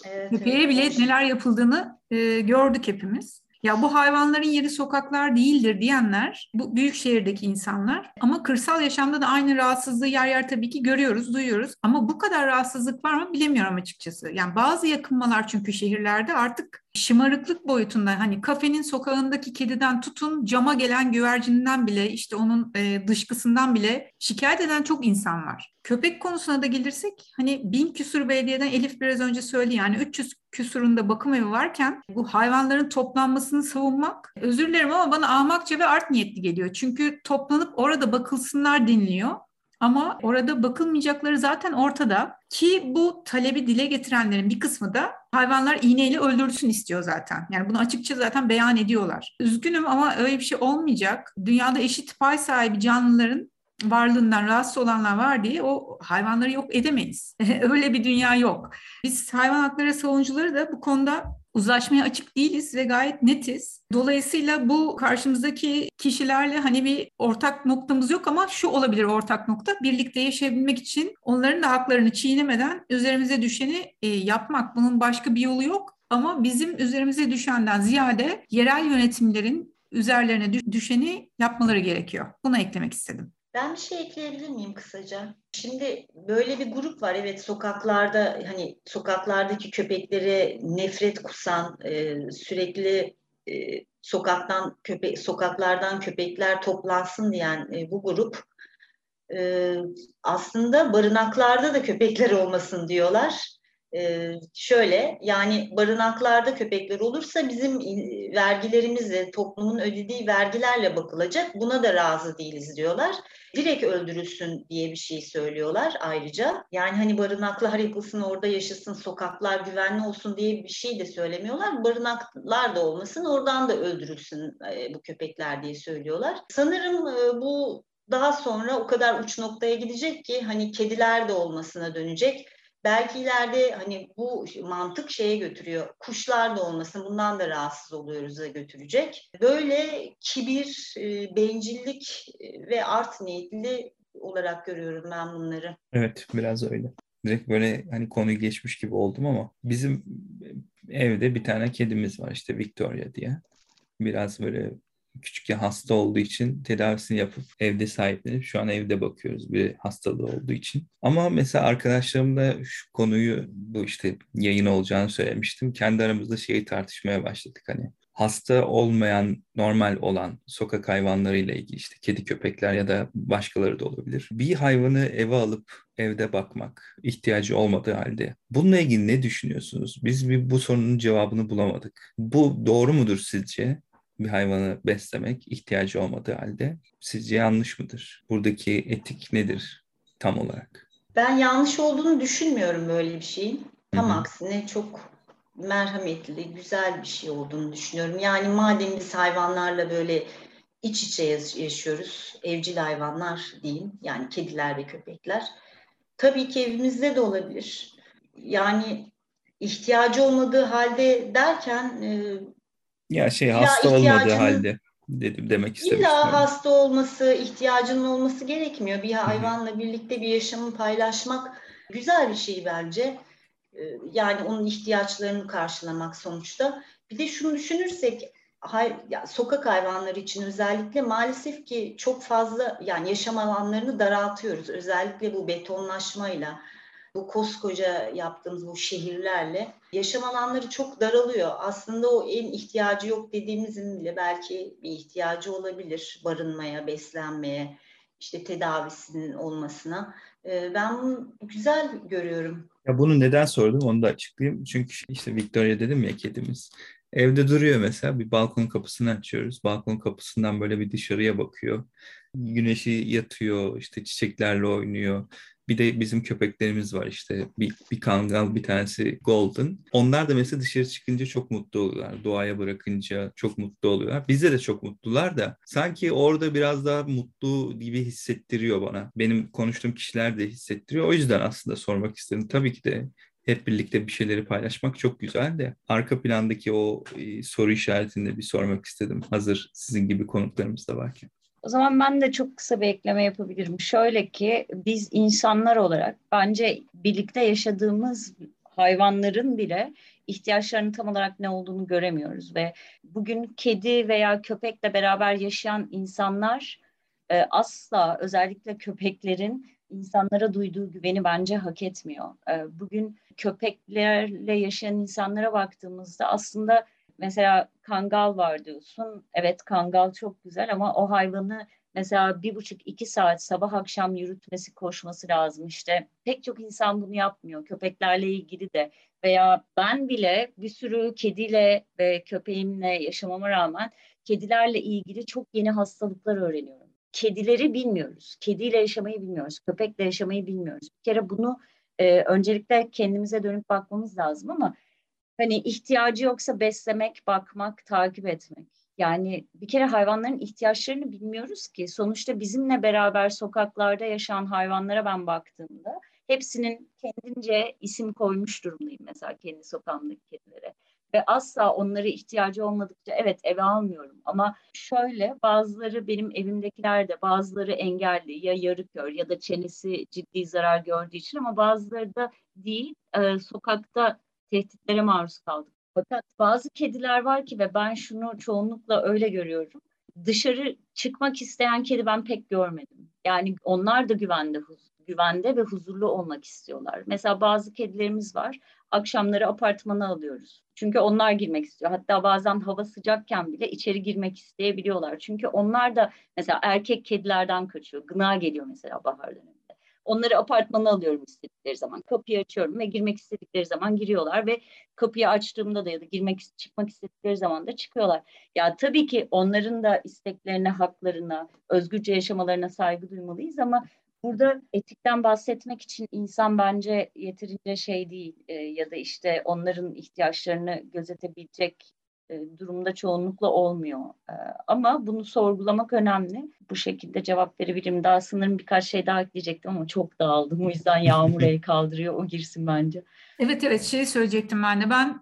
evet, köpeğe evet, bile neler yapıldığını e, gördük hepimiz. Ya bu hayvanların yeri sokaklar değildir diyenler bu büyük şehirdeki insanlar ama kırsal yaşamda da aynı rahatsızlığı yer yer tabii ki görüyoruz, duyuyoruz. Ama bu kadar rahatsızlık var mı bilemiyorum açıkçası. Yani bazı yakınmalar çünkü şehirlerde artık şımarıklık boyutunda hani kafenin sokağındaki kediden tutun cama gelen güvercinden bile işte onun e, dışkısından bile şikayet eden çok insan var. Köpek konusuna da gelirsek hani bin küsur belediyeden Elif biraz önce söyledi yani 300 küsurunda bakım evi varken bu hayvanların toplanmasını savunmak özür dilerim ama bana ahmakça ve art niyetli geliyor. Çünkü toplanıp orada bakılsınlar deniliyor. Ama orada bakılmayacakları zaten ortada ki bu talebi dile getirenlerin bir kısmı da hayvanlar iğneyle öldürülsün istiyor zaten. Yani bunu açıkça zaten beyan ediyorlar. Üzgünüm ama öyle bir şey olmayacak. Dünyada eşit pay sahibi canlıların varlığından rahatsız olanlar var diye o hayvanları yok edemeyiz. öyle bir dünya yok. Biz hayvan hakları savunucuları da bu konuda uzlaşmaya açık değiliz ve gayet netiz. Dolayısıyla bu karşımızdaki kişilerle hani bir ortak noktamız yok ama şu olabilir ortak nokta. Birlikte yaşayabilmek için onların da haklarını çiğnemeden üzerimize düşeni e, yapmak. Bunun başka bir yolu yok. Ama bizim üzerimize düşenden ziyade yerel yönetimlerin üzerlerine düşeni yapmaları gerekiyor. Bunu eklemek istedim. Ben bir şey ekleyebilir miyim kısaca? Şimdi böyle bir grup var evet sokaklarda hani sokaklardaki köpeklere nefret kusan e, sürekli e, sokaktan köpek sokaklardan köpekler toplansın diyen e, bu grup e, aslında barınaklarda da köpekler olmasın diyorlar. Ee, şöyle yani barınaklarda köpekler olursa bizim vergilerimizle toplumun ödediği vergilerle bakılacak buna da razı değiliz diyorlar. Direkt öldürülsün diye bir şey söylüyorlar ayrıca. Yani hani barınaklar yapılsın orada yaşasın sokaklar güvenli olsun diye bir şey de söylemiyorlar. Barınaklar da olmasın oradan da öldürülsün e, bu köpekler diye söylüyorlar. Sanırım e, bu daha sonra o kadar uç noktaya gidecek ki hani kediler de olmasına dönecek belki ileride hani bu mantık şeye götürüyor. Kuşlar da olmasın bundan da rahatsız oluyoruz da götürecek. Böyle kibir, e, bencillik e, ve art niyetli olarak görüyorum ben bunları. Evet biraz öyle. Direkt böyle hani konuyu geçmiş gibi oldum ama bizim evde bir tane kedimiz var işte Victoria diye. Biraz böyle küçükken hasta olduğu için tedavisini yapıp evde sahiplenip şu an evde bakıyoruz bir hastalığı olduğu için. Ama mesela arkadaşlarımla şu konuyu bu işte yayın olacağını söylemiştim. Kendi aramızda şeyi tartışmaya başladık hani hasta olmayan, normal olan sokak hayvanlarıyla ilgili işte kedi, köpekler ya da başkaları da olabilir. Bir hayvanı eve alıp evde bakmak ihtiyacı olmadığı halde. Bununla ilgili ne düşünüyorsunuz? Biz bir bu sorunun cevabını bulamadık. Bu doğru mudur sizce? Bir hayvanı beslemek ihtiyacı olmadığı halde sizce yanlış mıdır? Buradaki etik nedir tam olarak? Ben yanlış olduğunu düşünmüyorum böyle bir şeyin. Tam Hı-hı. aksine çok merhametli, güzel bir şey olduğunu düşünüyorum. Yani madem biz hayvanlarla böyle iç içe yaşıyoruz, evcil hayvanlar diyeyim, yani kediler ve köpekler. Tabii ki evimizde de olabilir. Yani ihtiyacı olmadığı halde derken ya şey hasta olmadığı halde. dedim demek istedim. İlla hasta olması, ihtiyacının olması gerekmiyor. Bir hayvanla Hı-hı. birlikte bir yaşamı paylaşmak güzel bir şey bence. Ee, yani onun ihtiyaçlarını karşılamak sonuçta. Bir de şunu düşünürsek hay, ya, sokak hayvanları için özellikle maalesef ki çok fazla yani yaşam alanlarını daraltıyoruz. Özellikle bu betonlaşmayla bu koskoca yaptığımız bu şehirlerle yaşam alanları çok daralıyor. Aslında o en ihtiyacı yok dediğimizin bile belki bir ihtiyacı olabilir barınmaya, beslenmeye, işte tedavisinin olmasına. Ee, ben bunu güzel görüyorum. Ya bunu neden sordum onu da açıklayayım. Çünkü işte Victoria dedim ya kedimiz. Evde duruyor mesela bir balkon kapısını açıyoruz. Balkon kapısından böyle bir dışarıya bakıyor. Güneşi yatıyor, işte çiçeklerle oynuyor. Bir de bizim köpeklerimiz var işte bir, bir kangal bir tanesi golden. Onlar da mesela dışarı çıkınca çok mutlu oluyorlar. Doğaya bırakınca çok mutlu oluyorlar. Bizde de çok mutlular da sanki orada biraz daha mutlu gibi hissettiriyor bana. Benim konuştuğum kişiler de hissettiriyor. O yüzden aslında sormak istedim. Tabii ki de hep birlikte bir şeyleri paylaşmak çok güzel de arka plandaki o e, soru işaretini de bir sormak istedim. Hazır sizin gibi konuklarımız da varken. O zaman ben de çok kısa bir ekleme yapabilirim. Şöyle ki biz insanlar olarak bence birlikte yaşadığımız hayvanların bile ihtiyaçlarının tam olarak ne olduğunu göremiyoruz ve bugün kedi veya köpekle beraber yaşayan insanlar e, asla özellikle köpeklerin insanlara duyduğu güveni bence hak etmiyor. E, bugün köpeklerle yaşayan insanlara baktığımızda aslında mesela kangal var diyorsun. Evet kangal çok güzel ama o hayvanı mesela bir buçuk iki saat sabah akşam yürütmesi koşması lazım işte. Pek çok insan bunu yapmıyor. Köpeklerle ilgili de veya ben bile bir sürü kediyle ve köpeğimle yaşamama rağmen kedilerle ilgili çok yeni hastalıklar öğreniyorum. Kedileri bilmiyoruz. Kediyle yaşamayı bilmiyoruz. Köpekle yaşamayı bilmiyoruz. Bir kere bunu e, öncelikle kendimize dönüp bakmamız lazım ama hani ihtiyacı yoksa beslemek, bakmak, takip etmek. Yani bir kere hayvanların ihtiyaçlarını bilmiyoruz ki. Sonuçta bizimle beraber sokaklarda yaşayan hayvanlara ben baktığımda hepsinin kendince isim koymuş durumdayım mesela kendi sokağımdaki kedilere. Ve asla onlara ihtiyacı olmadıkça evet eve almıyorum. Ama şöyle bazıları benim evimdekiler de bazıları engelli ya yarı kör ya da çenesi ciddi zarar gördüğü için ama bazıları da değil. Ee, sokakta tehditlere maruz kaldık. Fakat bazı kediler var ki ve ben şunu çoğunlukla öyle görüyorum. Dışarı çıkmak isteyen kedi ben pek görmedim. Yani onlar da güvende, güvende ve huzurlu olmak istiyorlar. Mesela bazı kedilerimiz var. Akşamları apartmana alıyoruz. Çünkü onlar girmek istiyor. Hatta bazen hava sıcakken bile içeri girmek isteyebiliyorlar. Çünkü onlar da mesela erkek kedilerden kaçıyor. Gına geliyor mesela bahar dönemi. Onları apartmana alıyorum istedikleri zaman. Kapıyı açıyorum ve girmek istedikleri zaman giriyorlar ve kapıyı açtığımda da ya da girmek çıkmak istedikleri zaman da çıkıyorlar. Ya tabii ki onların da isteklerine, haklarına, özgürce yaşamalarına saygı duymalıyız ama burada etikten bahsetmek için insan bence yeterince şey değil e, ya da işte onların ihtiyaçlarını gözetebilecek e, durumda çoğunlukla olmuyor. E, ama bunu sorgulamak önemli. Bu şekilde cevap verebilirim. Daha sanırım birkaç şey daha ekleyecektim ama çok dağıldım. O yüzden Yağmur el kaldırıyor. O girsin bence. Evet evet şey söyleyecektim ben de. Ben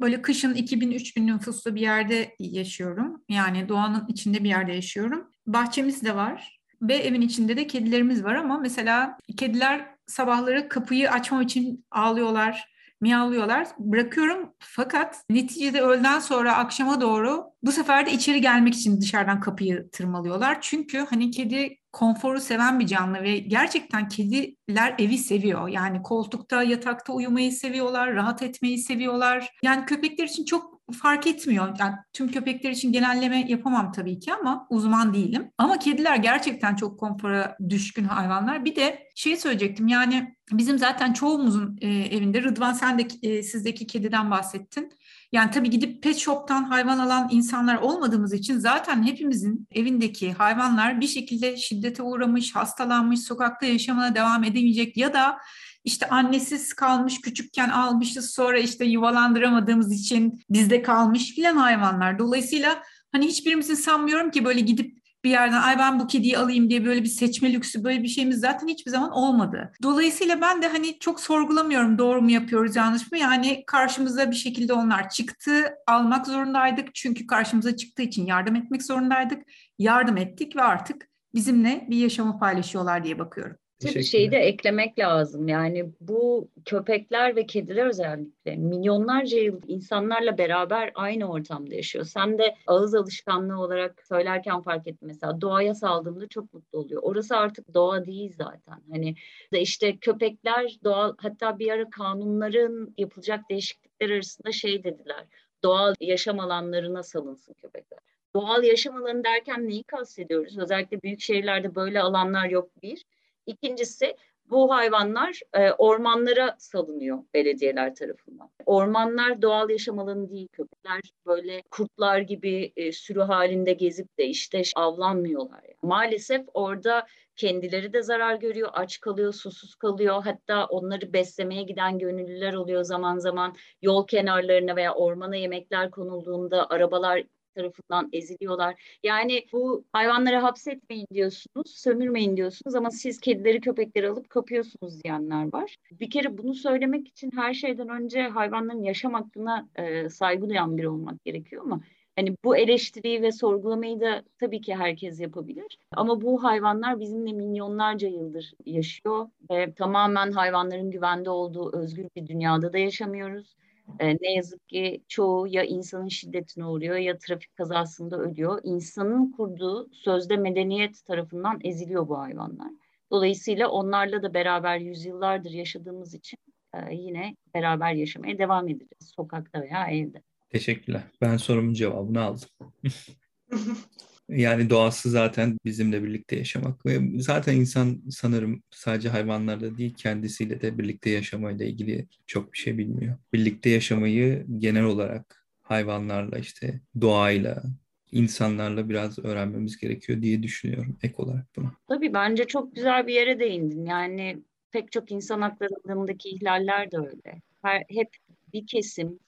böyle kışın 2000-3000 nüfuslu bir yerde yaşıyorum. Yani doğanın içinde bir yerde yaşıyorum. Bahçemiz de var. Ve evin içinde de kedilerimiz var ama mesela kediler sabahları kapıyı açmam için ağlıyorlar miyavlıyorlar. Bırakıyorum fakat neticede öğleden sonra akşama doğru bu sefer de içeri gelmek için dışarıdan kapıyı tırmalıyorlar. Çünkü hani kedi konforu seven bir canlı ve gerçekten kediler evi seviyor. Yani koltukta, yatakta uyumayı seviyorlar, rahat etmeyi seviyorlar. Yani köpekler için çok fark etmiyor. Yani tüm köpekler için genelleme yapamam tabii ki ama uzman değilim. Ama kediler gerçekten çok konfora düşkün hayvanlar. Bir de şey söyleyecektim yani bizim zaten çoğumuzun e, evinde Rıdvan sen de e, sizdeki kediden bahsettin. Yani tabii gidip pet shop'tan hayvan alan insanlar olmadığımız için zaten hepimizin evindeki hayvanlar bir şekilde şiddete uğramış, hastalanmış, sokakta yaşamına devam edemeyecek ya da işte annesiz kalmış küçükken almışız sonra işte yuvalandıramadığımız için bizde kalmış filan hayvanlar. Dolayısıyla hani hiçbirimizin sanmıyorum ki böyle gidip bir yerden ay ben bu kediyi alayım diye böyle bir seçme lüksü böyle bir şeyimiz zaten hiçbir zaman olmadı. Dolayısıyla ben de hani çok sorgulamıyorum doğru mu yapıyoruz yanlış mı? Yani karşımıza bir şekilde onlar çıktı almak zorundaydık çünkü karşımıza çıktığı için yardım etmek zorundaydık. Yardım ettik ve artık bizimle bir yaşamı paylaşıyorlar diye bakıyorum. Tabii şeyi de eklemek lazım. Yani bu köpekler ve kediler özellikle milyonlarca yıl insanlarla beraber aynı ortamda yaşıyor. Sen de ağız alışkanlığı olarak söylerken fark ettin mesela doğaya saldığımda çok mutlu oluyor. Orası artık doğa değil zaten. Hani işte köpekler doğal hatta bir ara kanunların yapılacak değişiklikler arasında şey dediler. Doğal yaşam alanlarına salınsın köpekler. Doğal yaşam alanı derken neyi kastediyoruz? Özellikle büyük şehirlerde böyle alanlar yok bir. İkincisi bu hayvanlar e, ormanlara salınıyor belediyeler tarafından. Ormanlar doğal yaşam alanı değil. Köpekler böyle kurtlar gibi e, sürü halinde gezip de işte avlanmıyorlar. Yani. Maalesef orada kendileri de zarar görüyor, aç kalıyor, susuz kalıyor. Hatta onları beslemeye giden gönüllüler oluyor zaman zaman yol kenarlarına veya ormana yemekler konulduğunda arabalar tarafından eziliyorlar. Yani bu hayvanları hapsetmeyin diyorsunuz, sömürmeyin diyorsunuz ama siz kedileri köpekleri alıp kapıyorsunuz diyenler var. Bir kere bunu söylemek için her şeyden önce hayvanların yaşam hakkına e, saygı duyan biri olmak gerekiyor ama Hani bu eleştiriyi ve sorgulamayı da tabii ki herkes yapabilir. Ama bu hayvanlar bizimle milyonlarca yıldır yaşıyor ve tamamen hayvanların güvende olduğu özgür bir dünyada da yaşamıyoruz. E, ne yazık ki çoğu ya insanın şiddetine uğruyor ya trafik kazasında ölüyor. İnsanın kurduğu sözde medeniyet tarafından eziliyor bu hayvanlar. Dolayısıyla onlarla da beraber yüzyıllardır yaşadığımız için e, yine beraber yaşamaya devam edeceğiz sokakta veya evde. Teşekkürler. Ben sorumun cevabını aldım. Yani doğası zaten bizimle birlikte yaşamak ve zaten insan sanırım sadece hayvanlarla değil kendisiyle de birlikte yaşamayla ilgili çok bir şey bilmiyor. Birlikte yaşamayı genel olarak hayvanlarla işte doğayla, insanlarla biraz öğrenmemiz gerekiyor diye düşünüyorum ek olarak buna. Tabii bence çok güzel bir yere değindin. Yani pek çok insan haklarındaki ihlaller de öyle. Her, hep bir kesim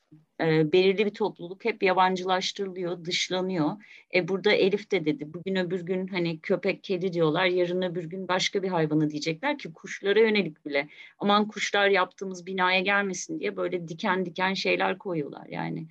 e, belirli bir topluluk hep yabancılaştırılıyor, dışlanıyor. E burada Elif de dedi, bugün öbür gün hani köpek, kedi diyorlar, yarın öbür gün başka bir hayvanı diyecekler ki kuşlara yönelik bile. Aman kuşlar yaptığımız binaya gelmesin diye böyle diken diken şeyler koyuyorlar yani.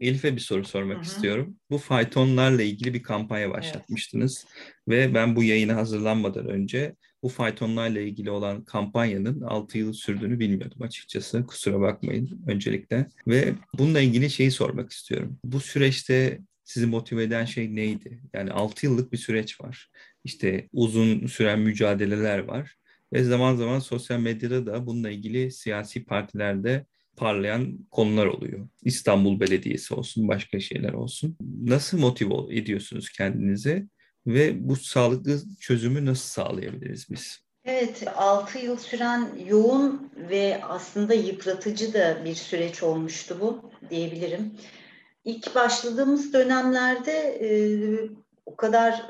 Elif'e bir soru sormak Hı-hı. istiyorum. Bu faytonlarla ilgili bir kampanya başlatmıştınız evet. ve ben bu yayına hazırlanmadan önce bu faytonlarla ilgili olan kampanyanın 6 yıl sürdüğünü bilmiyordum açıkçası. Kusura bakmayın öncelikle. Ve bununla ilgili şeyi sormak istiyorum. Bu süreçte sizi motive eden şey neydi? Yani 6 yıllık bir süreç var. İşte uzun süren mücadeleler var. Ve zaman zaman sosyal medyada da bununla ilgili siyasi partilerde parlayan konular oluyor. İstanbul Belediyesi olsun, başka şeyler olsun. Nasıl motive ediyorsunuz kendinizi ve bu sağlıklı çözümü nasıl sağlayabiliriz biz? Evet, 6 yıl süren yoğun ve aslında yıpratıcı da bir süreç olmuştu bu diyebilirim. İlk başladığımız dönemlerde e, o kadar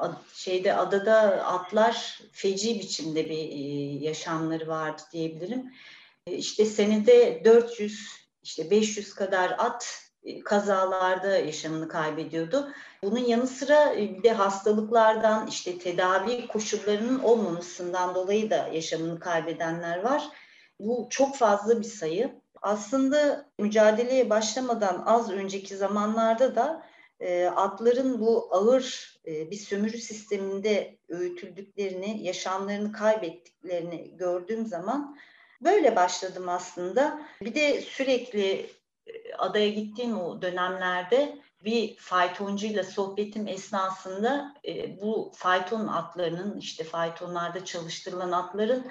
yani şeyde adada atlar feci biçimde bir e, yaşamları vardı diyebilirim. E, işte senede 400 işte 500 kadar at kazalarda yaşamını kaybediyordu. Bunun yanı sıra e, bir de hastalıklardan işte tedavi koşullarının olmamasından dolayı da yaşamını kaybedenler var. Bu çok fazla bir sayı. Aslında mücadeleye başlamadan az önceki zamanlarda da e, atların bu ağır e, bir sömürü sisteminde öğütüldüklerini, yaşamlarını kaybettiklerini gördüğüm zaman böyle başladım aslında. Bir de sürekli adaya gittiğim o dönemlerde bir faytoncuyla sohbetim esnasında e, bu fayton atlarının işte faytonlarda çalıştırılan atların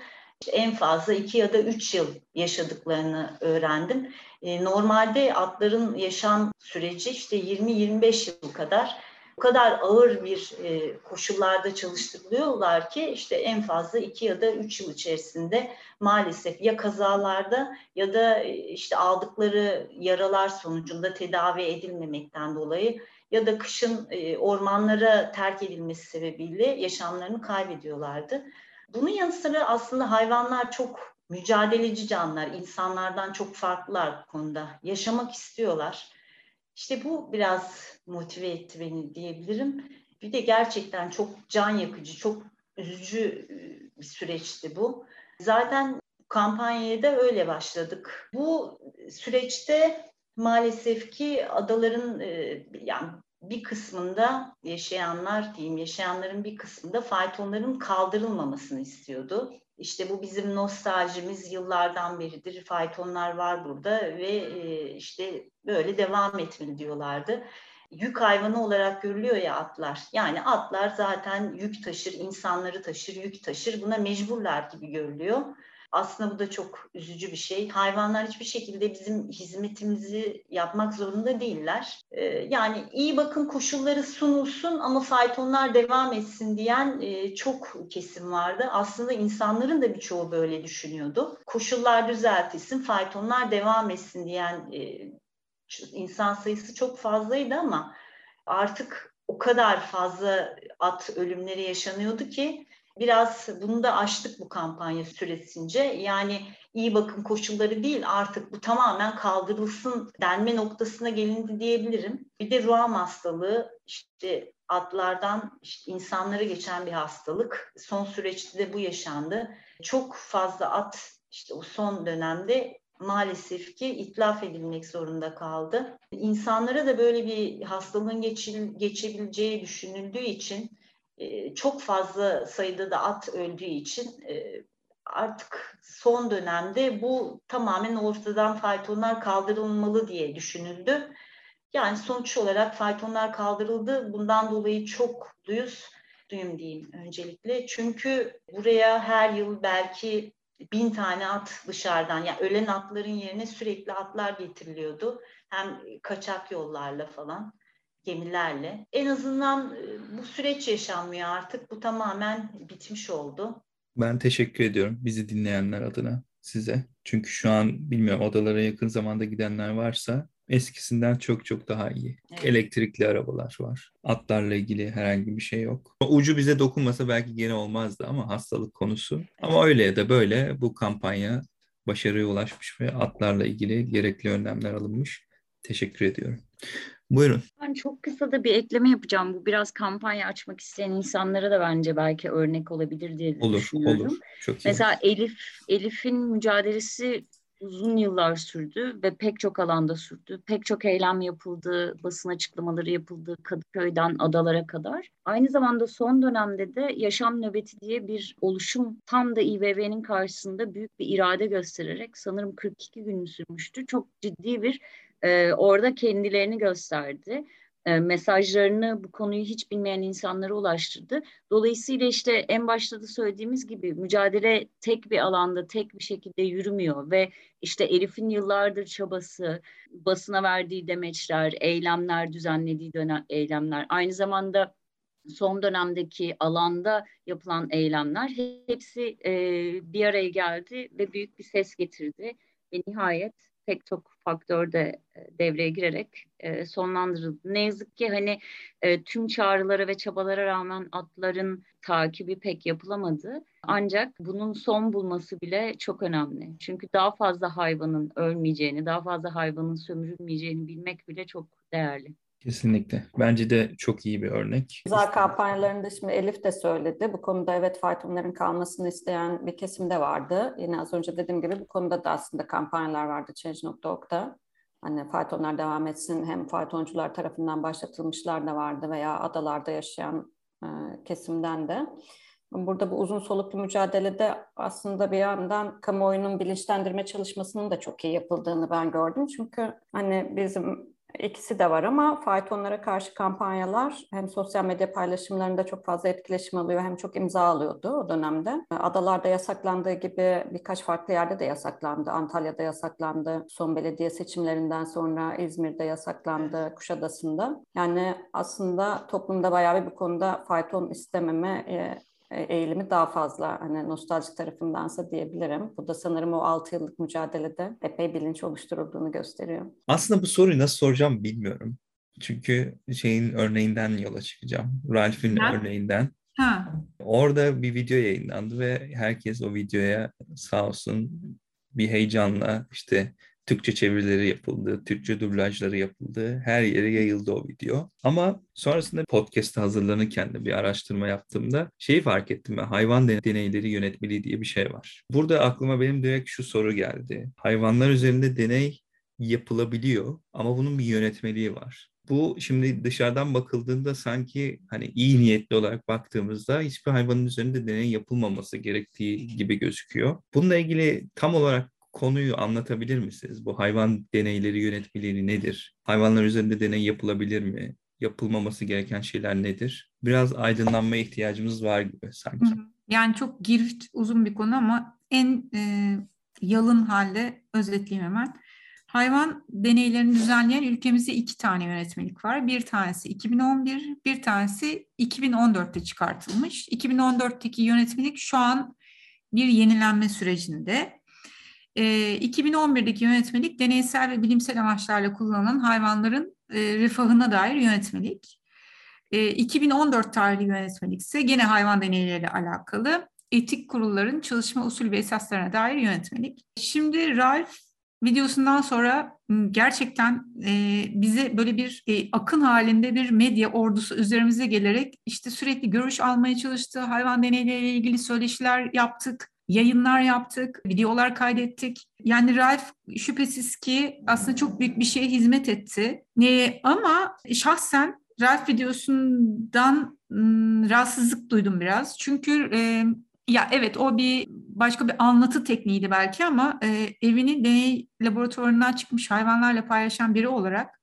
en fazla iki ya da üç yıl yaşadıklarını öğrendim. E, normalde atların yaşam süreci işte 20-25 yıl kadar o kadar ağır bir e, koşullarda çalıştırılıyorlar ki işte en fazla iki ya da üç yıl içerisinde maalesef ya kazalarda ya da e, işte aldıkları yaralar sonucunda tedavi edilmemekten dolayı ya da kışın e, ormanlara terk edilmesi sebebiyle yaşamlarını kaybediyorlardı. Bunun yanı sıra aslında hayvanlar çok mücadeleci canlılar, insanlardan çok farklılar bu konuda. Yaşamak istiyorlar. İşte bu biraz motive etti beni diyebilirim. Bir de gerçekten çok can yakıcı, çok üzücü bir süreçti bu. Zaten kampanyaya da öyle başladık. Bu süreçte maalesef ki adaların yani bir kısmında yaşayanlar diyeyim yaşayanların bir kısmında faytonların kaldırılmamasını istiyordu. İşte bu bizim nostaljimiz yıllardan beridir. Faytonlar var burada ve işte böyle devam etmeli diyorlardı. Yük hayvanı olarak görülüyor ya atlar. Yani atlar zaten yük taşır, insanları taşır, yük taşır. Buna mecburlar gibi görülüyor. Aslında bu da çok üzücü bir şey. Hayvanlar hiçbir şekilde bizim hizmetimizi yapmak zorunda değiller. Ee, yani iyi bakım koşulları sunulsun ama faytonlar devam etsin diyen e, çok kesim vardı. Aslında insanların da birçoğu böyle düşünüyordu. Koşullar düzeltilsin, faytonlar devam etsin diyen e, insan sayısı çok fazlaydı ama artık o kadar fazla at ölümleri yaşanıyordu ki biraz bunu da aştık bu kampanya süresince. Yani iyi bakım koşulları değil artık bu tamamen kaldırılsın denme noktasına gelindi diyebilirim. Bir de ruam hastalığı işte atlardan işte insanlara geçen bir hastalık. Son süreçte de bu yaşandı. Çok fazla at işte o son dönemde maalesef ki itlaf edilmek zorunda kaldı. İnsanlara da böyle bir hastalığın geçil, geçebileceği düşünüldüğü için çok fazla sayıda da at öldüğü için artık son dönemde bu tamamen ortadan faytonlar kaldırılmalı diye düşünüldü. Yani sonuç olarak faytonlar kaldırıldı. Bundan dolayı çok duyuz, duyum diyeyim öncelikle. Çünkü buraya her yıl belki bin tane at dışarıdan, yani ölen atların yerine sürekli atlar getiriliyordu. Hem kaçak yollarla falan gemilerle. En azından e, bu süreç yaşanmıyor artık. Bu tamamen bitmiş oldu. Ben teşekkür ediyorum bizi dinleyenler adına size. Çünkü şu an bilmiyorum odalara yakın zamanda gidenler varsa eskisinden çok çok daha iyi. Evet. Elektrikli arabalar var. Atlarla ilgili herhangi bir şey yok. Ucu bize dokunmasa belki gene olmazdı ama hastalık konusu. Ama öyle ya da böyle bu kampanya başarıya ulaşmış ve atlarla ilgili gerekli önlemler alınmış. Teşekkür ediyorum. Buyurun. Ben çok kısa da bir ekleme yapacağım. Bu biraz kampanya açmak isteyen insanlara da bence belki örnek olabilir diye olur, düşünüyorum. Olur, çok iyi. Mesela Elif, Elif'in mücadelesi uzun yıllar sürdü ve pek çok alanda sürdü. Pek çok eylem yapıldı, basın açıklamaları yapıldı Kadıköy'den adalara kadar. Aynı zamanda son dönemde de yaşam nöbeti diye bir oluşum tam da İBB'nin karşısında büyük bir irade göstererek sanırım 42 gün sürmüştü. Çok ciddi bir e, orada kendilerini gösterdi. E, mesajlarını bu konuyu hiç bilmeyen insanlara ulaştırdı. Dolayısıyla işte en başta da söylediğimiz gibi mücadele tek bir alanda tek bir şekilde yürümüyor ve işte Elif'in yıllardır çabası, basına verdiği demeçler, eylemler, düzenlediği dönem, eylemler aynı zamanda son dönemdeki alanda yapılan eylemler hepsi e, bir araya geldi ve büyük bir ses getirdi ve nihayet pek çok faktör de e, devreye girerek e, sonlandırıldı. Ne yazık ki hani e, tüm çağrılara ve çabalara rağmen atların takibi pek yapılamadı. Ancak bunun son bulması bile çok önemli. Çünkü daha fazla hayvanın ölmeyeceğini, daha fazla hayvanın sömürülmeyeceğini bilmek bile çok değerli. Kesinlikle. Bence de çok iyi bir örnek. Güzel kampanyalarında şimdi Elif de söyledi. Bu konuda evet faytonların kalmasını isteyen bir kesim de vardı. Yine az önce dediğim gibi bu konuda da aslında kampanyalar vardı Change.org'da. Hani faytonlar devam etsin hem faytoncular tarafından başlatılmışlar da vardı veya adalarda yaşayan e, kesimden de. Burada bu uzun soluklu mücadelede aslında bir yandan kamuoyunun bilinçlendirme çalışmasının da çok iyi yapıldığını ben gördüm. Çünkü hani bizim İkisi de var ama faytonlara karşı kampanyalar hem sosyal medya paylaşımlarında çok fazla etkileşim alıyor hem çok imza alıyordu o dönemde. Adalarda yasaklandığı gibi birkaç farklı yerde de yasaklandı. Antalya'da yasaklandı. Son belediye seçimlerinden sonra İzmir'de yasaklandı. Kuşadası'nda. Yani aslında toplumda bayağı bir bu konuda fayton istememe e, eğilimi daha fazla hani nostalji tarafındansa diyebilirim. Bu da sanırım o 6 yıllık mücadelede epey bilinç oluşturulduğunu gösteriyor. Aslında bu soruyu nasıl soracağım bilmiyorum. Çünkü şeyin örneğinden yola çıkacağım. Ralph'in örneğinden. Ha. Orada bir video yayınlandı ve herkes o videoya sağ olsun bir heyecanla işte Türkçe çevirileri yapıldı, Türkçe dublajları yapıldı. Her yere yayıldı o video. Ama sonrasında podcast hazırlanırken de bir araştırma yaptığımda şeyi fark ettim ben. Hayvan deneyleri yönetmeliği diye bir şey var. Burada aklıma benim direkt şu soru geldi. Hayvanlar üzerinde deney yapılabiliyor ama bunun bir yönetmeliği var. Bu şimdi dışarıdan bakıldığında sanki hani iyi niyetli olarak baktığımızda hiçbir hayvanın üzerinde deney yapılmaması gerektiği gibi gözüküyor. Bununla ilgili tam olarak konuyu anlatabilir misiniz? Bu hayvan deneyleri yönetmeliği nedir? Hayvanlar üzerinde deney yapılabilir mi? Yapılmaması gereken şeyler nedir? Biraz aydınlanma ihtiyacımız var gibi sanki. Yani çok girift uzun bir konu ama en e, yalın halde özetleyeyim hemen. Hayvan deneylerini düzenleyen ülkemizde iki tane yönetmelik var. Bir tanesi 2011, bir tanesi 2014'te çıkartılmış. 2014'teki yönetmelik şu an bir yenilenme sürecinde. E, 2011'deki yönetmelik deneysel ve bilimsel amaçlarla kullanılan hayvanların e, refahına dair yönetmelik. E, 2014 tarihli yönetmelik ise gene hayvan deneyleri alakalı etik kurulların çalışma usul ve esaslarına dair yönetmelik. Şimdi Ralph videosundan sonra gerçekten e, bize böyle bir e, akın halinde bir medya ordusu üzerimize gelerek işte sürekli görüş almaya çalıştı. Hayvan deneyleriyle ilgili söyleşiler yaptık, yayınlar yaptık, videolar kaydettik. Yani Ralph şüphesiz ki aslında çok büyük bir şeye hizmet etti. E, ama şahsen Ralph videosundan rahatsızlık duydum biraz. Çünkü e, ya evet o bir başka bir anlatı tekniğiydi belki ama e, evini deney laboratuvarından çıkmış hayvanlarla paylaşan biri olarak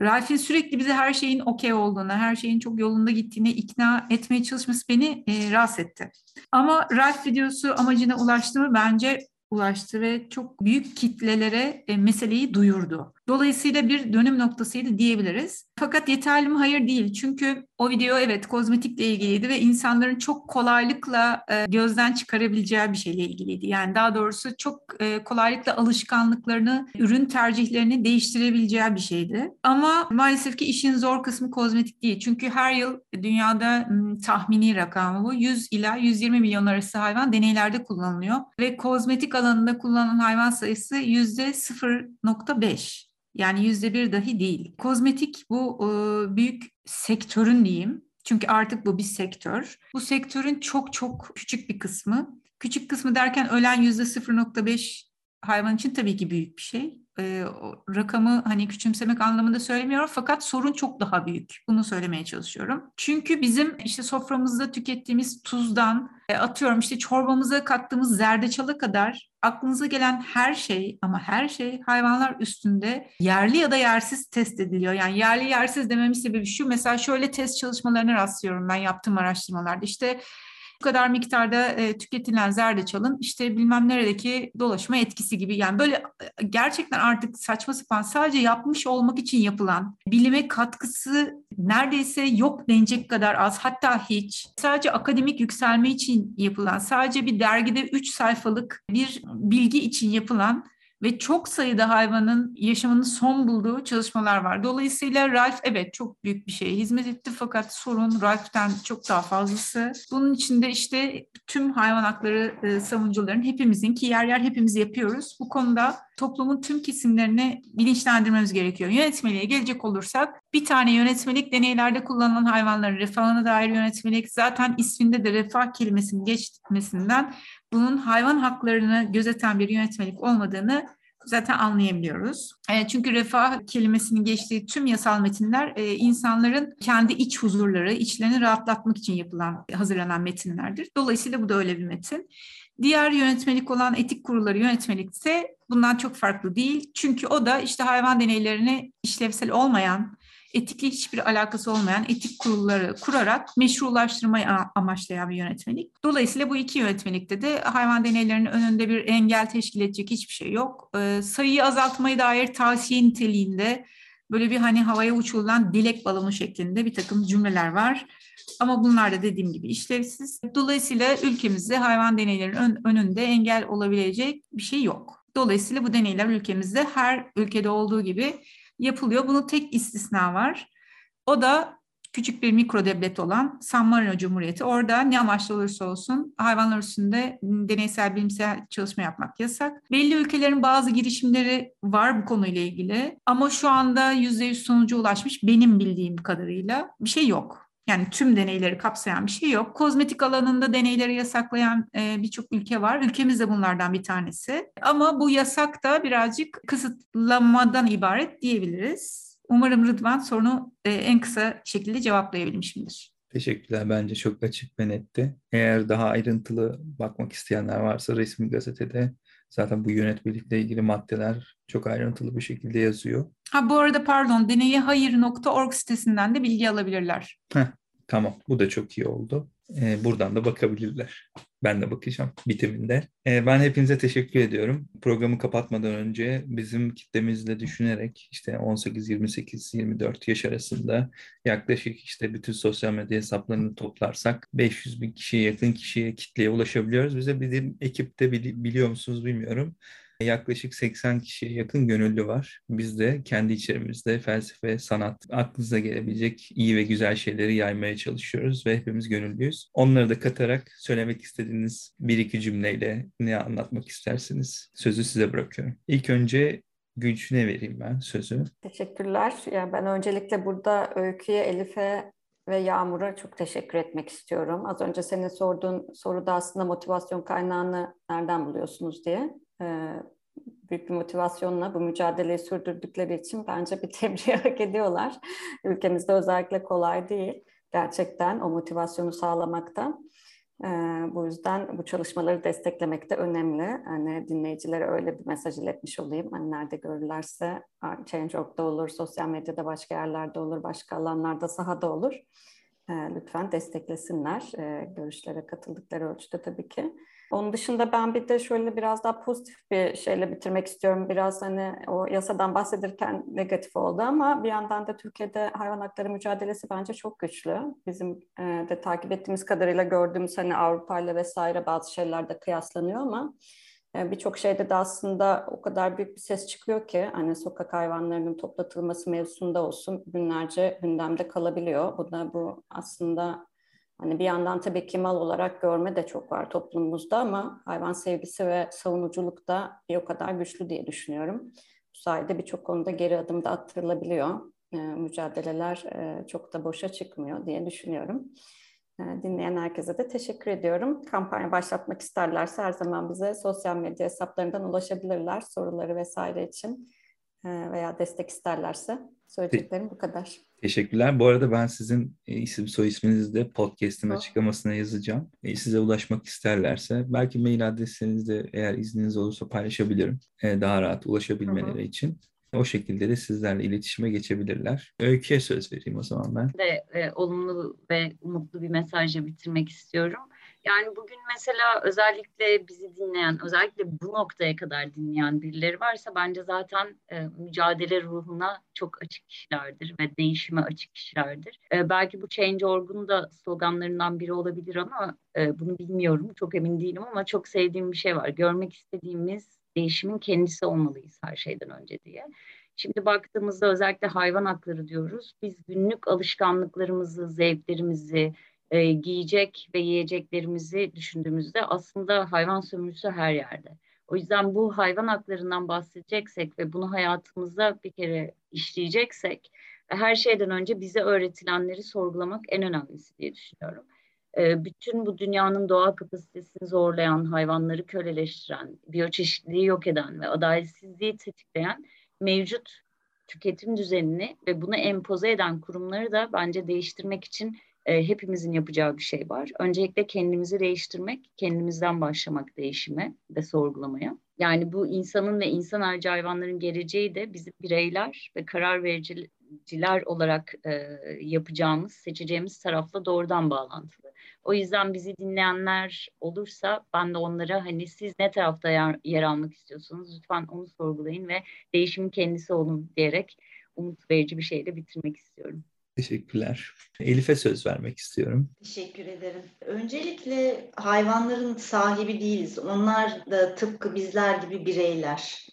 Ralph'in sürekli bize her şeyin okey olduğunu, her şeyin çok yolunda gittiğini ikna etmeye çalışması beni e, rahatsız etti. Ama Ralph videosu amacına ulaştı mı bence ulaştı ve çok büyük kitlelere e, meseleyi duyurdu. Dolayısıyla bir dönüm noktasıydı diyebiliriz. Fakat yeterli mi? Hayır değil. Çünkü o video evet kozmetikle ilgiliydi ve insanların çok kolaylıkla e, gözden çıkarabileceği bir şeyle ilgiliydi. Yani daha doğrusu çok e, kolaylıkla alışkanlıklarını, ürün tercihlerini değiştirebileceği bir şeydi. Ama maalesef ki işin zor kısmı kozmetik değil. Çünkü her yıl dünyada tahmini rakam bu 100 ila 120 milyon arası hayvan deneylerde kullanılıyor ve kozmetik alanında kullanılan hayvan sayısı yüzde 0.5. Yani yüzde bir dahi değil. Kozmetik bu e, büyük sektörün diyeyim. Çünkü artık bu bir sektör. Bu sektörün çok çok küçük bir kısmı. Küçük kısmı derken ölen yüzde 0.5 hayvan için tabii ki büyük bir şey e, rakamı hani küçümsemek anlamında söylemiyorum fakat sorun çok daha büyük. Bunu söylemeye çalışıyorum. Çünkü bizim işte soframızda tükettiğimiz tuzdan e, atıyorum işte çorbamıza kattığımız zerdeçala kadar aklınıza gelen her şey ama her şey hayvanlar üstünde yerli ya da yersiz test ediliyor. Yani yerli yersiz dememin sebebi şu mesela şöyle test çalışmalarına rastlıyorum ben yaptığım araştırmalarda. İşte bu kadar miktarda e, tüketilen zerdeçalın işte bilmem neredeki dolaşma etkisi gibi. Yani böyle e, gerçekten artık saçma sapan sadece yapmış olmak için yapılan bilime katkısı neredeyse yok denecek kadar az hatta hiç. Sadece akademik yükselme için yapılan sadece bir dergide 3 sayfalık bir bilgi için yapılan ve çok sayıda hayvanın yaşamının son bulduğu çalışmalar var. Dolayısıyla Ralph evet çok büyük bir şeye hizmet etti fakat sorun Ralph'ten çok daha fazlası. Bunun içinde işte tüm hayvan hakları e, savunucuların hepimizin ki yer yer hepimiz yapıyoruz. Bu konuda toplumun tüm kesimlerini bilinçlendirmemiz gerekiyor. Yönetmeliğe gelecek olursak bir tane yönetmelik deneylerde kullanılan hayvanların refahına dair yönetmelik zaten isminde de refah kelimesinin geçmesinden bunun hayvan haklarını gözeten bir yönetmelik olmadığını zaten anlayabiliyoruz. E, çünkü refah kelimesinin geçtiği tüm yasal metinler e, insanların kendi iç huzurları, içlerini rahatlatmak için yapılan, hazırlanan metinlerdir. Dolayısıyla bu da öyle bir metin. Diğer yönetmelik olan etik kurulları yönetmelik ise bundan çok farklı değil. Çünkü o da işte hayvan deneylerini işlevsel olmayan, etikle hiçbir alakası olmayan etik kurulları kurarak meşrulaştırmayı amaçlayan bir yönetmelik. Dolayısıyla bu iki yönetmelikte de hayvan deneylerinin önünde bir engel teşkil edecek hiçbir şey yok. Ee, sayıyı azaltmayı dair tavsiye niteliğinde böyle bir hani havaya uçurulan dilek balonu şeklinde bir takım cümleler var. Ama bunlar da dediğim gibi işlevsiz. Dolayısıyla ülkemizde hayvan deneylerinin önünde engel olabilecek bir şey yok. Dolayısıyla bu deneyler ülkemizde her ülkede olduğu gibi yapılıyor. Bunun tek istisna var. O da küçük bir mikro devlet olan San Marino Cumhuriyeti. Orada ne amaçlı olursa olsun hayvanlar üstünde deneysel bilimsel çalışma yapmak yasak. Belli ülkelerin bazı girişimleri var bu konuyla ilgili ama şu anda %100 sonuca ulaşmış benim bildiğim kadarıyla bir şey yok. Yani tüm deneyleri kapsayan bir şey yok. Kozmetik alanında deneyleri yasaklayan e, birçok ülke var. Ülkemiz de bunlardan bir tanesi. Ama bu yasak da birazcık kısıtlamadan ibaret diyebiliriz. Umarım Rıdvan sorunu e, en kısa şekilde cevaplayabilmişimdir. Teşekkürler. Bence çok açık ve netti. Eğer daha ayrıntılı bakmak isteyenler varsa resmi gazetede zaten bu yönetmelikle ilgili maddeler çok ayrıntılı bir şekilde yazıyor. Ha bu arada pardon deneyehayır.org sitesinden de bilgi alabilirler. Heh, tamam bu da çok iyi oldu. Ee, buradan da bakabilirler. Ben de bakacağım bitiminde. Ee, ben hepinize teşekkür ediyorum. Programı kapatmadan önce bizim kitlemizle düşünerek işte 18, 28, 24 yaş arasında yaklaşık işte bütün sosyal medya hesaplarını toplarsak 500 bin kişiye yakın kişiye kitleye ulaşabiliyoruz. Bize bizim ekipte biliyor musunuz bilmiyorum yaklaşık 80 kişiye yakın gönüllü var. Biz de kendi içerimizde felsefe, sanat, aklınıza gelebilecek iyi ve güzel şeyleri yaymaya çalışıyoruz ve hepimiz gönüllüyüz. Onları da katarak söylemek istediğiniz bir iki cümleyle ne anlatmak istersiniz? Sözü size bırakıyorum. İlk önce Gülçin'e vereyim ben sözü. Teşekkürler. Yani ben öncelikle burada Öykü'ye, Elif'e ve Yağmur'a çok teşekkür etmek istiyorum. Az önce senin sorduğun soruda aslında motivasyon kaynağını nereden buluyorsunuz diye büyük bir motivasyonla bu mücadeleyi sürdürdükleri için bence bir tebriği hak ediyorlar. Ülkemizde özellikle kolay değil gerçekten o motivasyonu sağlamakta. bu yüzden bu çalışmaları desteklemek de önemli. Hani dinleyicilere öyle bir mesaj iletmiş olayım. Hani nerede görürlerse Change.org'da olur, sosyal medyada başka yerlerde olur, başka alanlarda sahada olur. lütfen desteklesinler. görüşlere katıldıkları ölçüde tabii ki. Onun dışında ben bir de şöyle biraz daha pozitif bir şeyle bitirmek istiyorum. Biraz hani o yasadan bahsedirken negatif oldu ama bir yandan da Türkiye'de hayvan hakları mücadelesi bence çok güçlü. Bizim e, de takip ettiğimiz kadarıyla gördüğümüz hani Avrupa ile vesaire bazı şeylerde kıyaslanıyor ama e, birçok şeyde de aslında o kadar büyük bir ses çıkıyor ki hani sokak hayvanlarının toplatılması mevzusunda olsun günlerce gündemde kalabiliyor. Bu da bu aslında Hani bir yandan tabii ki mal olarak görme de çok var toplumumuzda ama hayvan sevgisi ve savunuculuk da bir o kadar güçlü diye düşünüyorum. Bu sayede birçok konuda geri adım da attırılabiliyor. E, mücadeleler e, çok da boşa çıkmıyor diye düşünüyorum. E, dinleyen herkese de teşekkür ediyorum. Kampanya başlatmak isterlerse her zaman bize sosyal medya hesaplarından ulaşabilirler soruları vesaire için e, veya destek isterlerse. Söyleyeceklerim bu kadar. Teşekkürler. Bu arada ben sizin e, isim soy isminizi de podcast'in açıklamasına yazacağım. E, size ulaşmak isterlerse belki mail adresinizi de eğer izniniz olursa paylaşabilirim. E, daha rahat ulaşabilmeleri Hı-hı. için. O şekilde de sizlerle iletişime geçebilirler. Öykü'ye söz vereyim o zaman ben. De e, olumlu ve umutlu bir mesajla bitirmek istiyorum. Yani bugün mesela özellikle bizi dinleyen, özellikle bu noktaya kadar dinleyen birileri varsa bence zaten e, mücadele ruhuna çok açık kişilerdir ve değişime açık kişilerdir. E, belki bu Change.org'un da sloganlarından biri olabilir ama e, bunu bilmiyorum, çok emin değilim ama çok sevdiğim bir şey var. Görmek istediğimiz değişimin kendisi olmalıyız her şeyden önce diye. Şimdi baktığımızda özellikle hayvan hakları diyoruz. Biz günlük alışkanlıklarımızı, zevklerimizi, e, giyecek ve yiyeceklerimizi düşündüğümüzde aslında hayvan sömürüsü her yerde. O yüzden bu hayvan haklarından bahsedeceksek ve bunu hayatımızda bir kere işleyeceksek her şeyden önce bize öğretilenleri sorgulamak en önemlisi diye düşünüyorum. E, bütün bu dünyanın doğa kapasitesini zorlayan, hayvanları köleleştiren, biyoçeşitliliği yok eden ve adaletsizliği tetikleyen mevcut tüketim düzenini ve bunu empoze eden kurumları da bence değiştirmek için e, hepimizin yapacağı bir şey var. Öncelikle kendimizi değiştirmek, kendimizden başlamak değişime ve sorgulamaya. Yani bu insanın ve insan harici hayvanların geleceği de bizim bireyler ve karar vericiler olarak e, yapacağımız, seçeceğimiz tarafla doğrudan bağlantılı. O yüzden bizi dinleyenler olursa ben de onlara hani siz ne tarafta yer, yer almak istiyorsunuz lütfen onu sorgulayın ve değişimin kendisi olun diyerek umut verici bir şeyle bitirmek istiyorum. Teşekkürler. Elif'e söz vermek istiyorum. Teşekkür ederim. Öncelikle hayvanların sahibi değiliz. Onlar da tıpkı bizler gibi bireyler.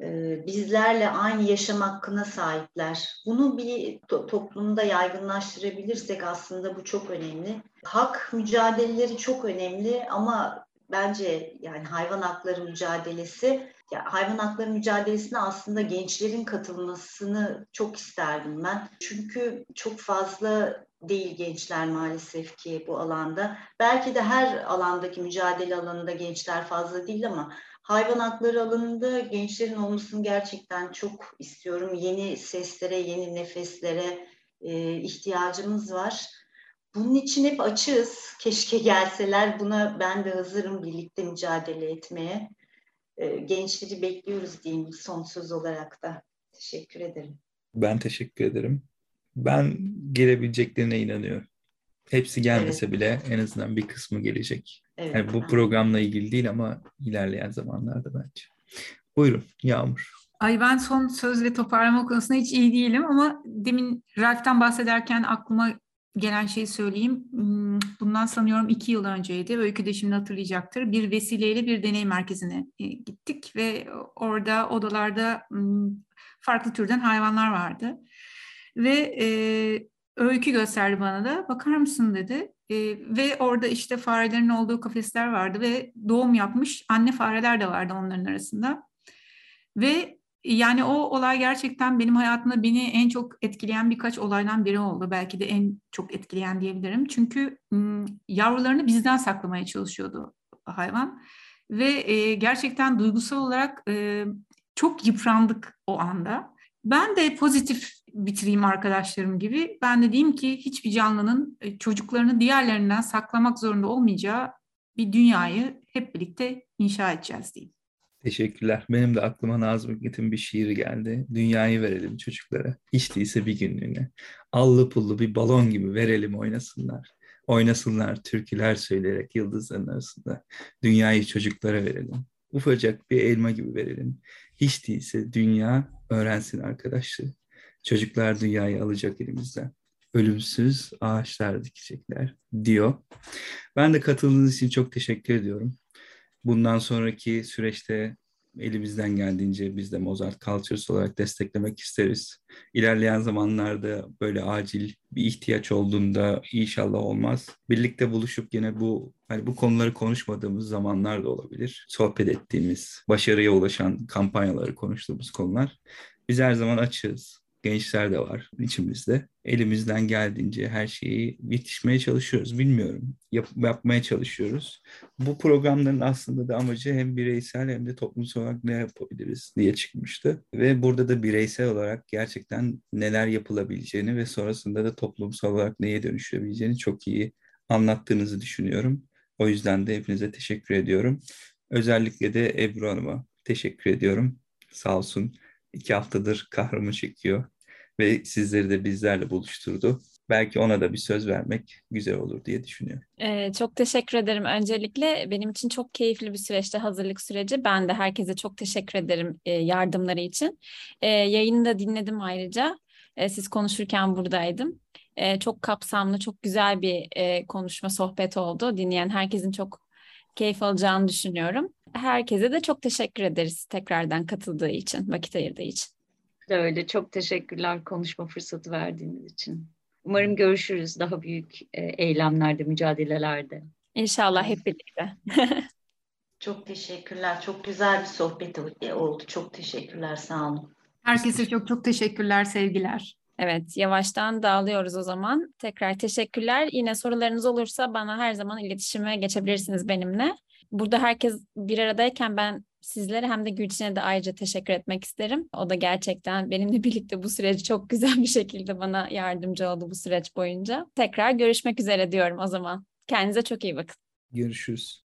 e, bizlerle aynı yaşam hakkına sahipler. Bunu bir to- toplumda yaygınlaştırabilirsek aslında bu çok önemli. Hak mücadeleleri çok önemli ama bence yani hayvan hakları mücadelesi ya hayvan hakları mücadelesine aslında gençlerin katılmasını çok isterdim ben. Çünkü çok fazla değil gençler maalesef ki bu alanda. Belki de her alandaki mücadele alanında gençler fazla değil ama hayvan hakları alanında gençlerin olmasını gerçekten çok istiyorum. Yeni seslere, yeni nefeslere e, ihtiyacımız var. Bunun için hep açığız. Keşke gelseler. Buna ben de hazırım birlikte mücadele etmeye. E, gençleri bekliyoruz diyeyim son söz olarak da. Teşekkür ederim. Ben teşekkür ederim. Ben gelebileceklerine inanıyorum. Hepsi gelmese evet. bile en azından bir kısmı gelecek. Evet, yani bu programla ilgili değil ama ilerleyen zamanlarda bence. Buyurun Yağmur. Ay ben son söz ve toparlama konusunda hiç iyi değilim ama demin Ralph'ten bahsederken aklıma gelen şeyi söyleyeyim. Hmm, bundan sanıyorum iki yıl önceydi. Öykü de şimdi hatırlayacaktır. Bir vesileyle bir deney merkezine e, gittik ve orada odalarda hmm, farklı türden hayvanlar vardı. Ve e, öykü gösterdi bana da. Bakar mısın dedi. E, ve orada işte farelerin olduğu kafesler vardı ve doğum yapmış anne fareler de vardı onların arasında. Ve yani o olay gerçekten benim hayatımda beni en çok etkileyen birkaç olaydan biri oldu. Belki de en çok etkileyen diyebilirim. Çünkü yavrularını bizden saklamaya çalışıyordu hayvan. Ve e, gerçekten duygusal olarak e, çok yıprandık o anda. Ben de pozitif bitireyim arkadaşlarım gibi. Ben de diyeyim ki hiçbir canlının e, çocuklarını diğerlerinden saklamak zorunda olmayacağı bir dünyayı hep birlikte inşa edeceğiz diyeyim. Teşekkürler. Benim de aklıma Nazım Hikmet'in bir şiiri geldi. Dünyayı verelim çocuklara. Hiç değilse bir günlüğüne. Allı pullu bir balon gibi verelim oynasınlar. Oynasınlar türküler söyleyerek yıldızların arasında. Dünyayı çocuklara verelim. Ufacık bir elma gibi verelim. Hiç değilse dünya öğrensin arkadaşlar. Çocuklar dünyayı alacak elimizden. Ölümsüz ağaçlar dikecekler diyor. Ben de katıldığınız için çok teşekkür ediyorum. Bundan sonraki süreçte elimizden geldiğince biz de Mozart Cultures olarak desteklemek isteriz. İlerleyen zamanlarda böyle acil bir ihtiyaç olduğunda inşallah olmaz. Birlikte buluşup yine bu hani bu konuları konuşmadığımız zamanlar da olabilir. Sohbet ettiğimiz, başarıya ulaşan kampanyaları konuştuğumuz konular. Biz her zaman açığız gençler de var içimizde. Elimizden geldiğince her şeyi yetişmeye çalışıyoruz. Bilmiyorum. Yap, yapmaya çalışıyoruz. Bu programların aslında da amacı hem bireysel hem de toplumsal olarak ne yapabiliriz diye çıkmıştı. Ve burada da bireysel olarak gerçekten neler yapılabileceğini ve sonrasında da toplumsal olarak neye dönüşebileceğini çok iyi anlattığınızı düşünüyorum. O yüzden de hepinize teşekkür ediyorum. Özellikle de Ebru Hanım'a teşekkür ediyorum. Sağ olsun iki haftadır kahrımı çekiyor ve sizleri de bizlerle buluşturdu. Belki ona da bir söz vermek güzel olur diye düşünüyorum. Ee, çok teşekkür ederim. Öncelikle benim için çok keyifli bir süreçte hazırlık süreci. Ben de herkese çok teşekkür ederim e, yardımları için. E, yayını da dinledim ayrıca. E, siz konuşurken buradaydım. E, çok kapsamlı, çok güzel bir e, konuşma, sohbet oldu. Dinleyen herkesin çok keyif alacağını düşünüyorum. Herkese de çok teşekkür ederiz tekrardan katıldığı için, vakit ayırdığı için de öyle. Çok teşekkürler konuşma fırsatı verdiğiniz için. Umarım görüşürüz daha büyük e, eylemlerde, mücadelelerde. İnşallah hep birlikte. çok teşekkürler. Çok güzel bir sohbet oldu. Çok teşekkürler. Sağ olun. Herkese çok çok teşekkürler, sevgiler. Evet, yavaştan dağılıyoruz o zaman. Tekrar teşekkürler. Yine sorularınız olursa bana her zaman iletişime geçebilirsiniz benimle. Burada herkes bir aradayken ben sizlere hem de Gülçin'e de ayrıca teşekkür etmek isterim. O da gerçekten benimle birlikte bu süreci çok güzel bir şekilde bana yardımcı oldu bu süreç boyunca. Tekrar görüşmek üzere diyorum o zaman. Kendinize çok iyi bakın. Görüşürüz.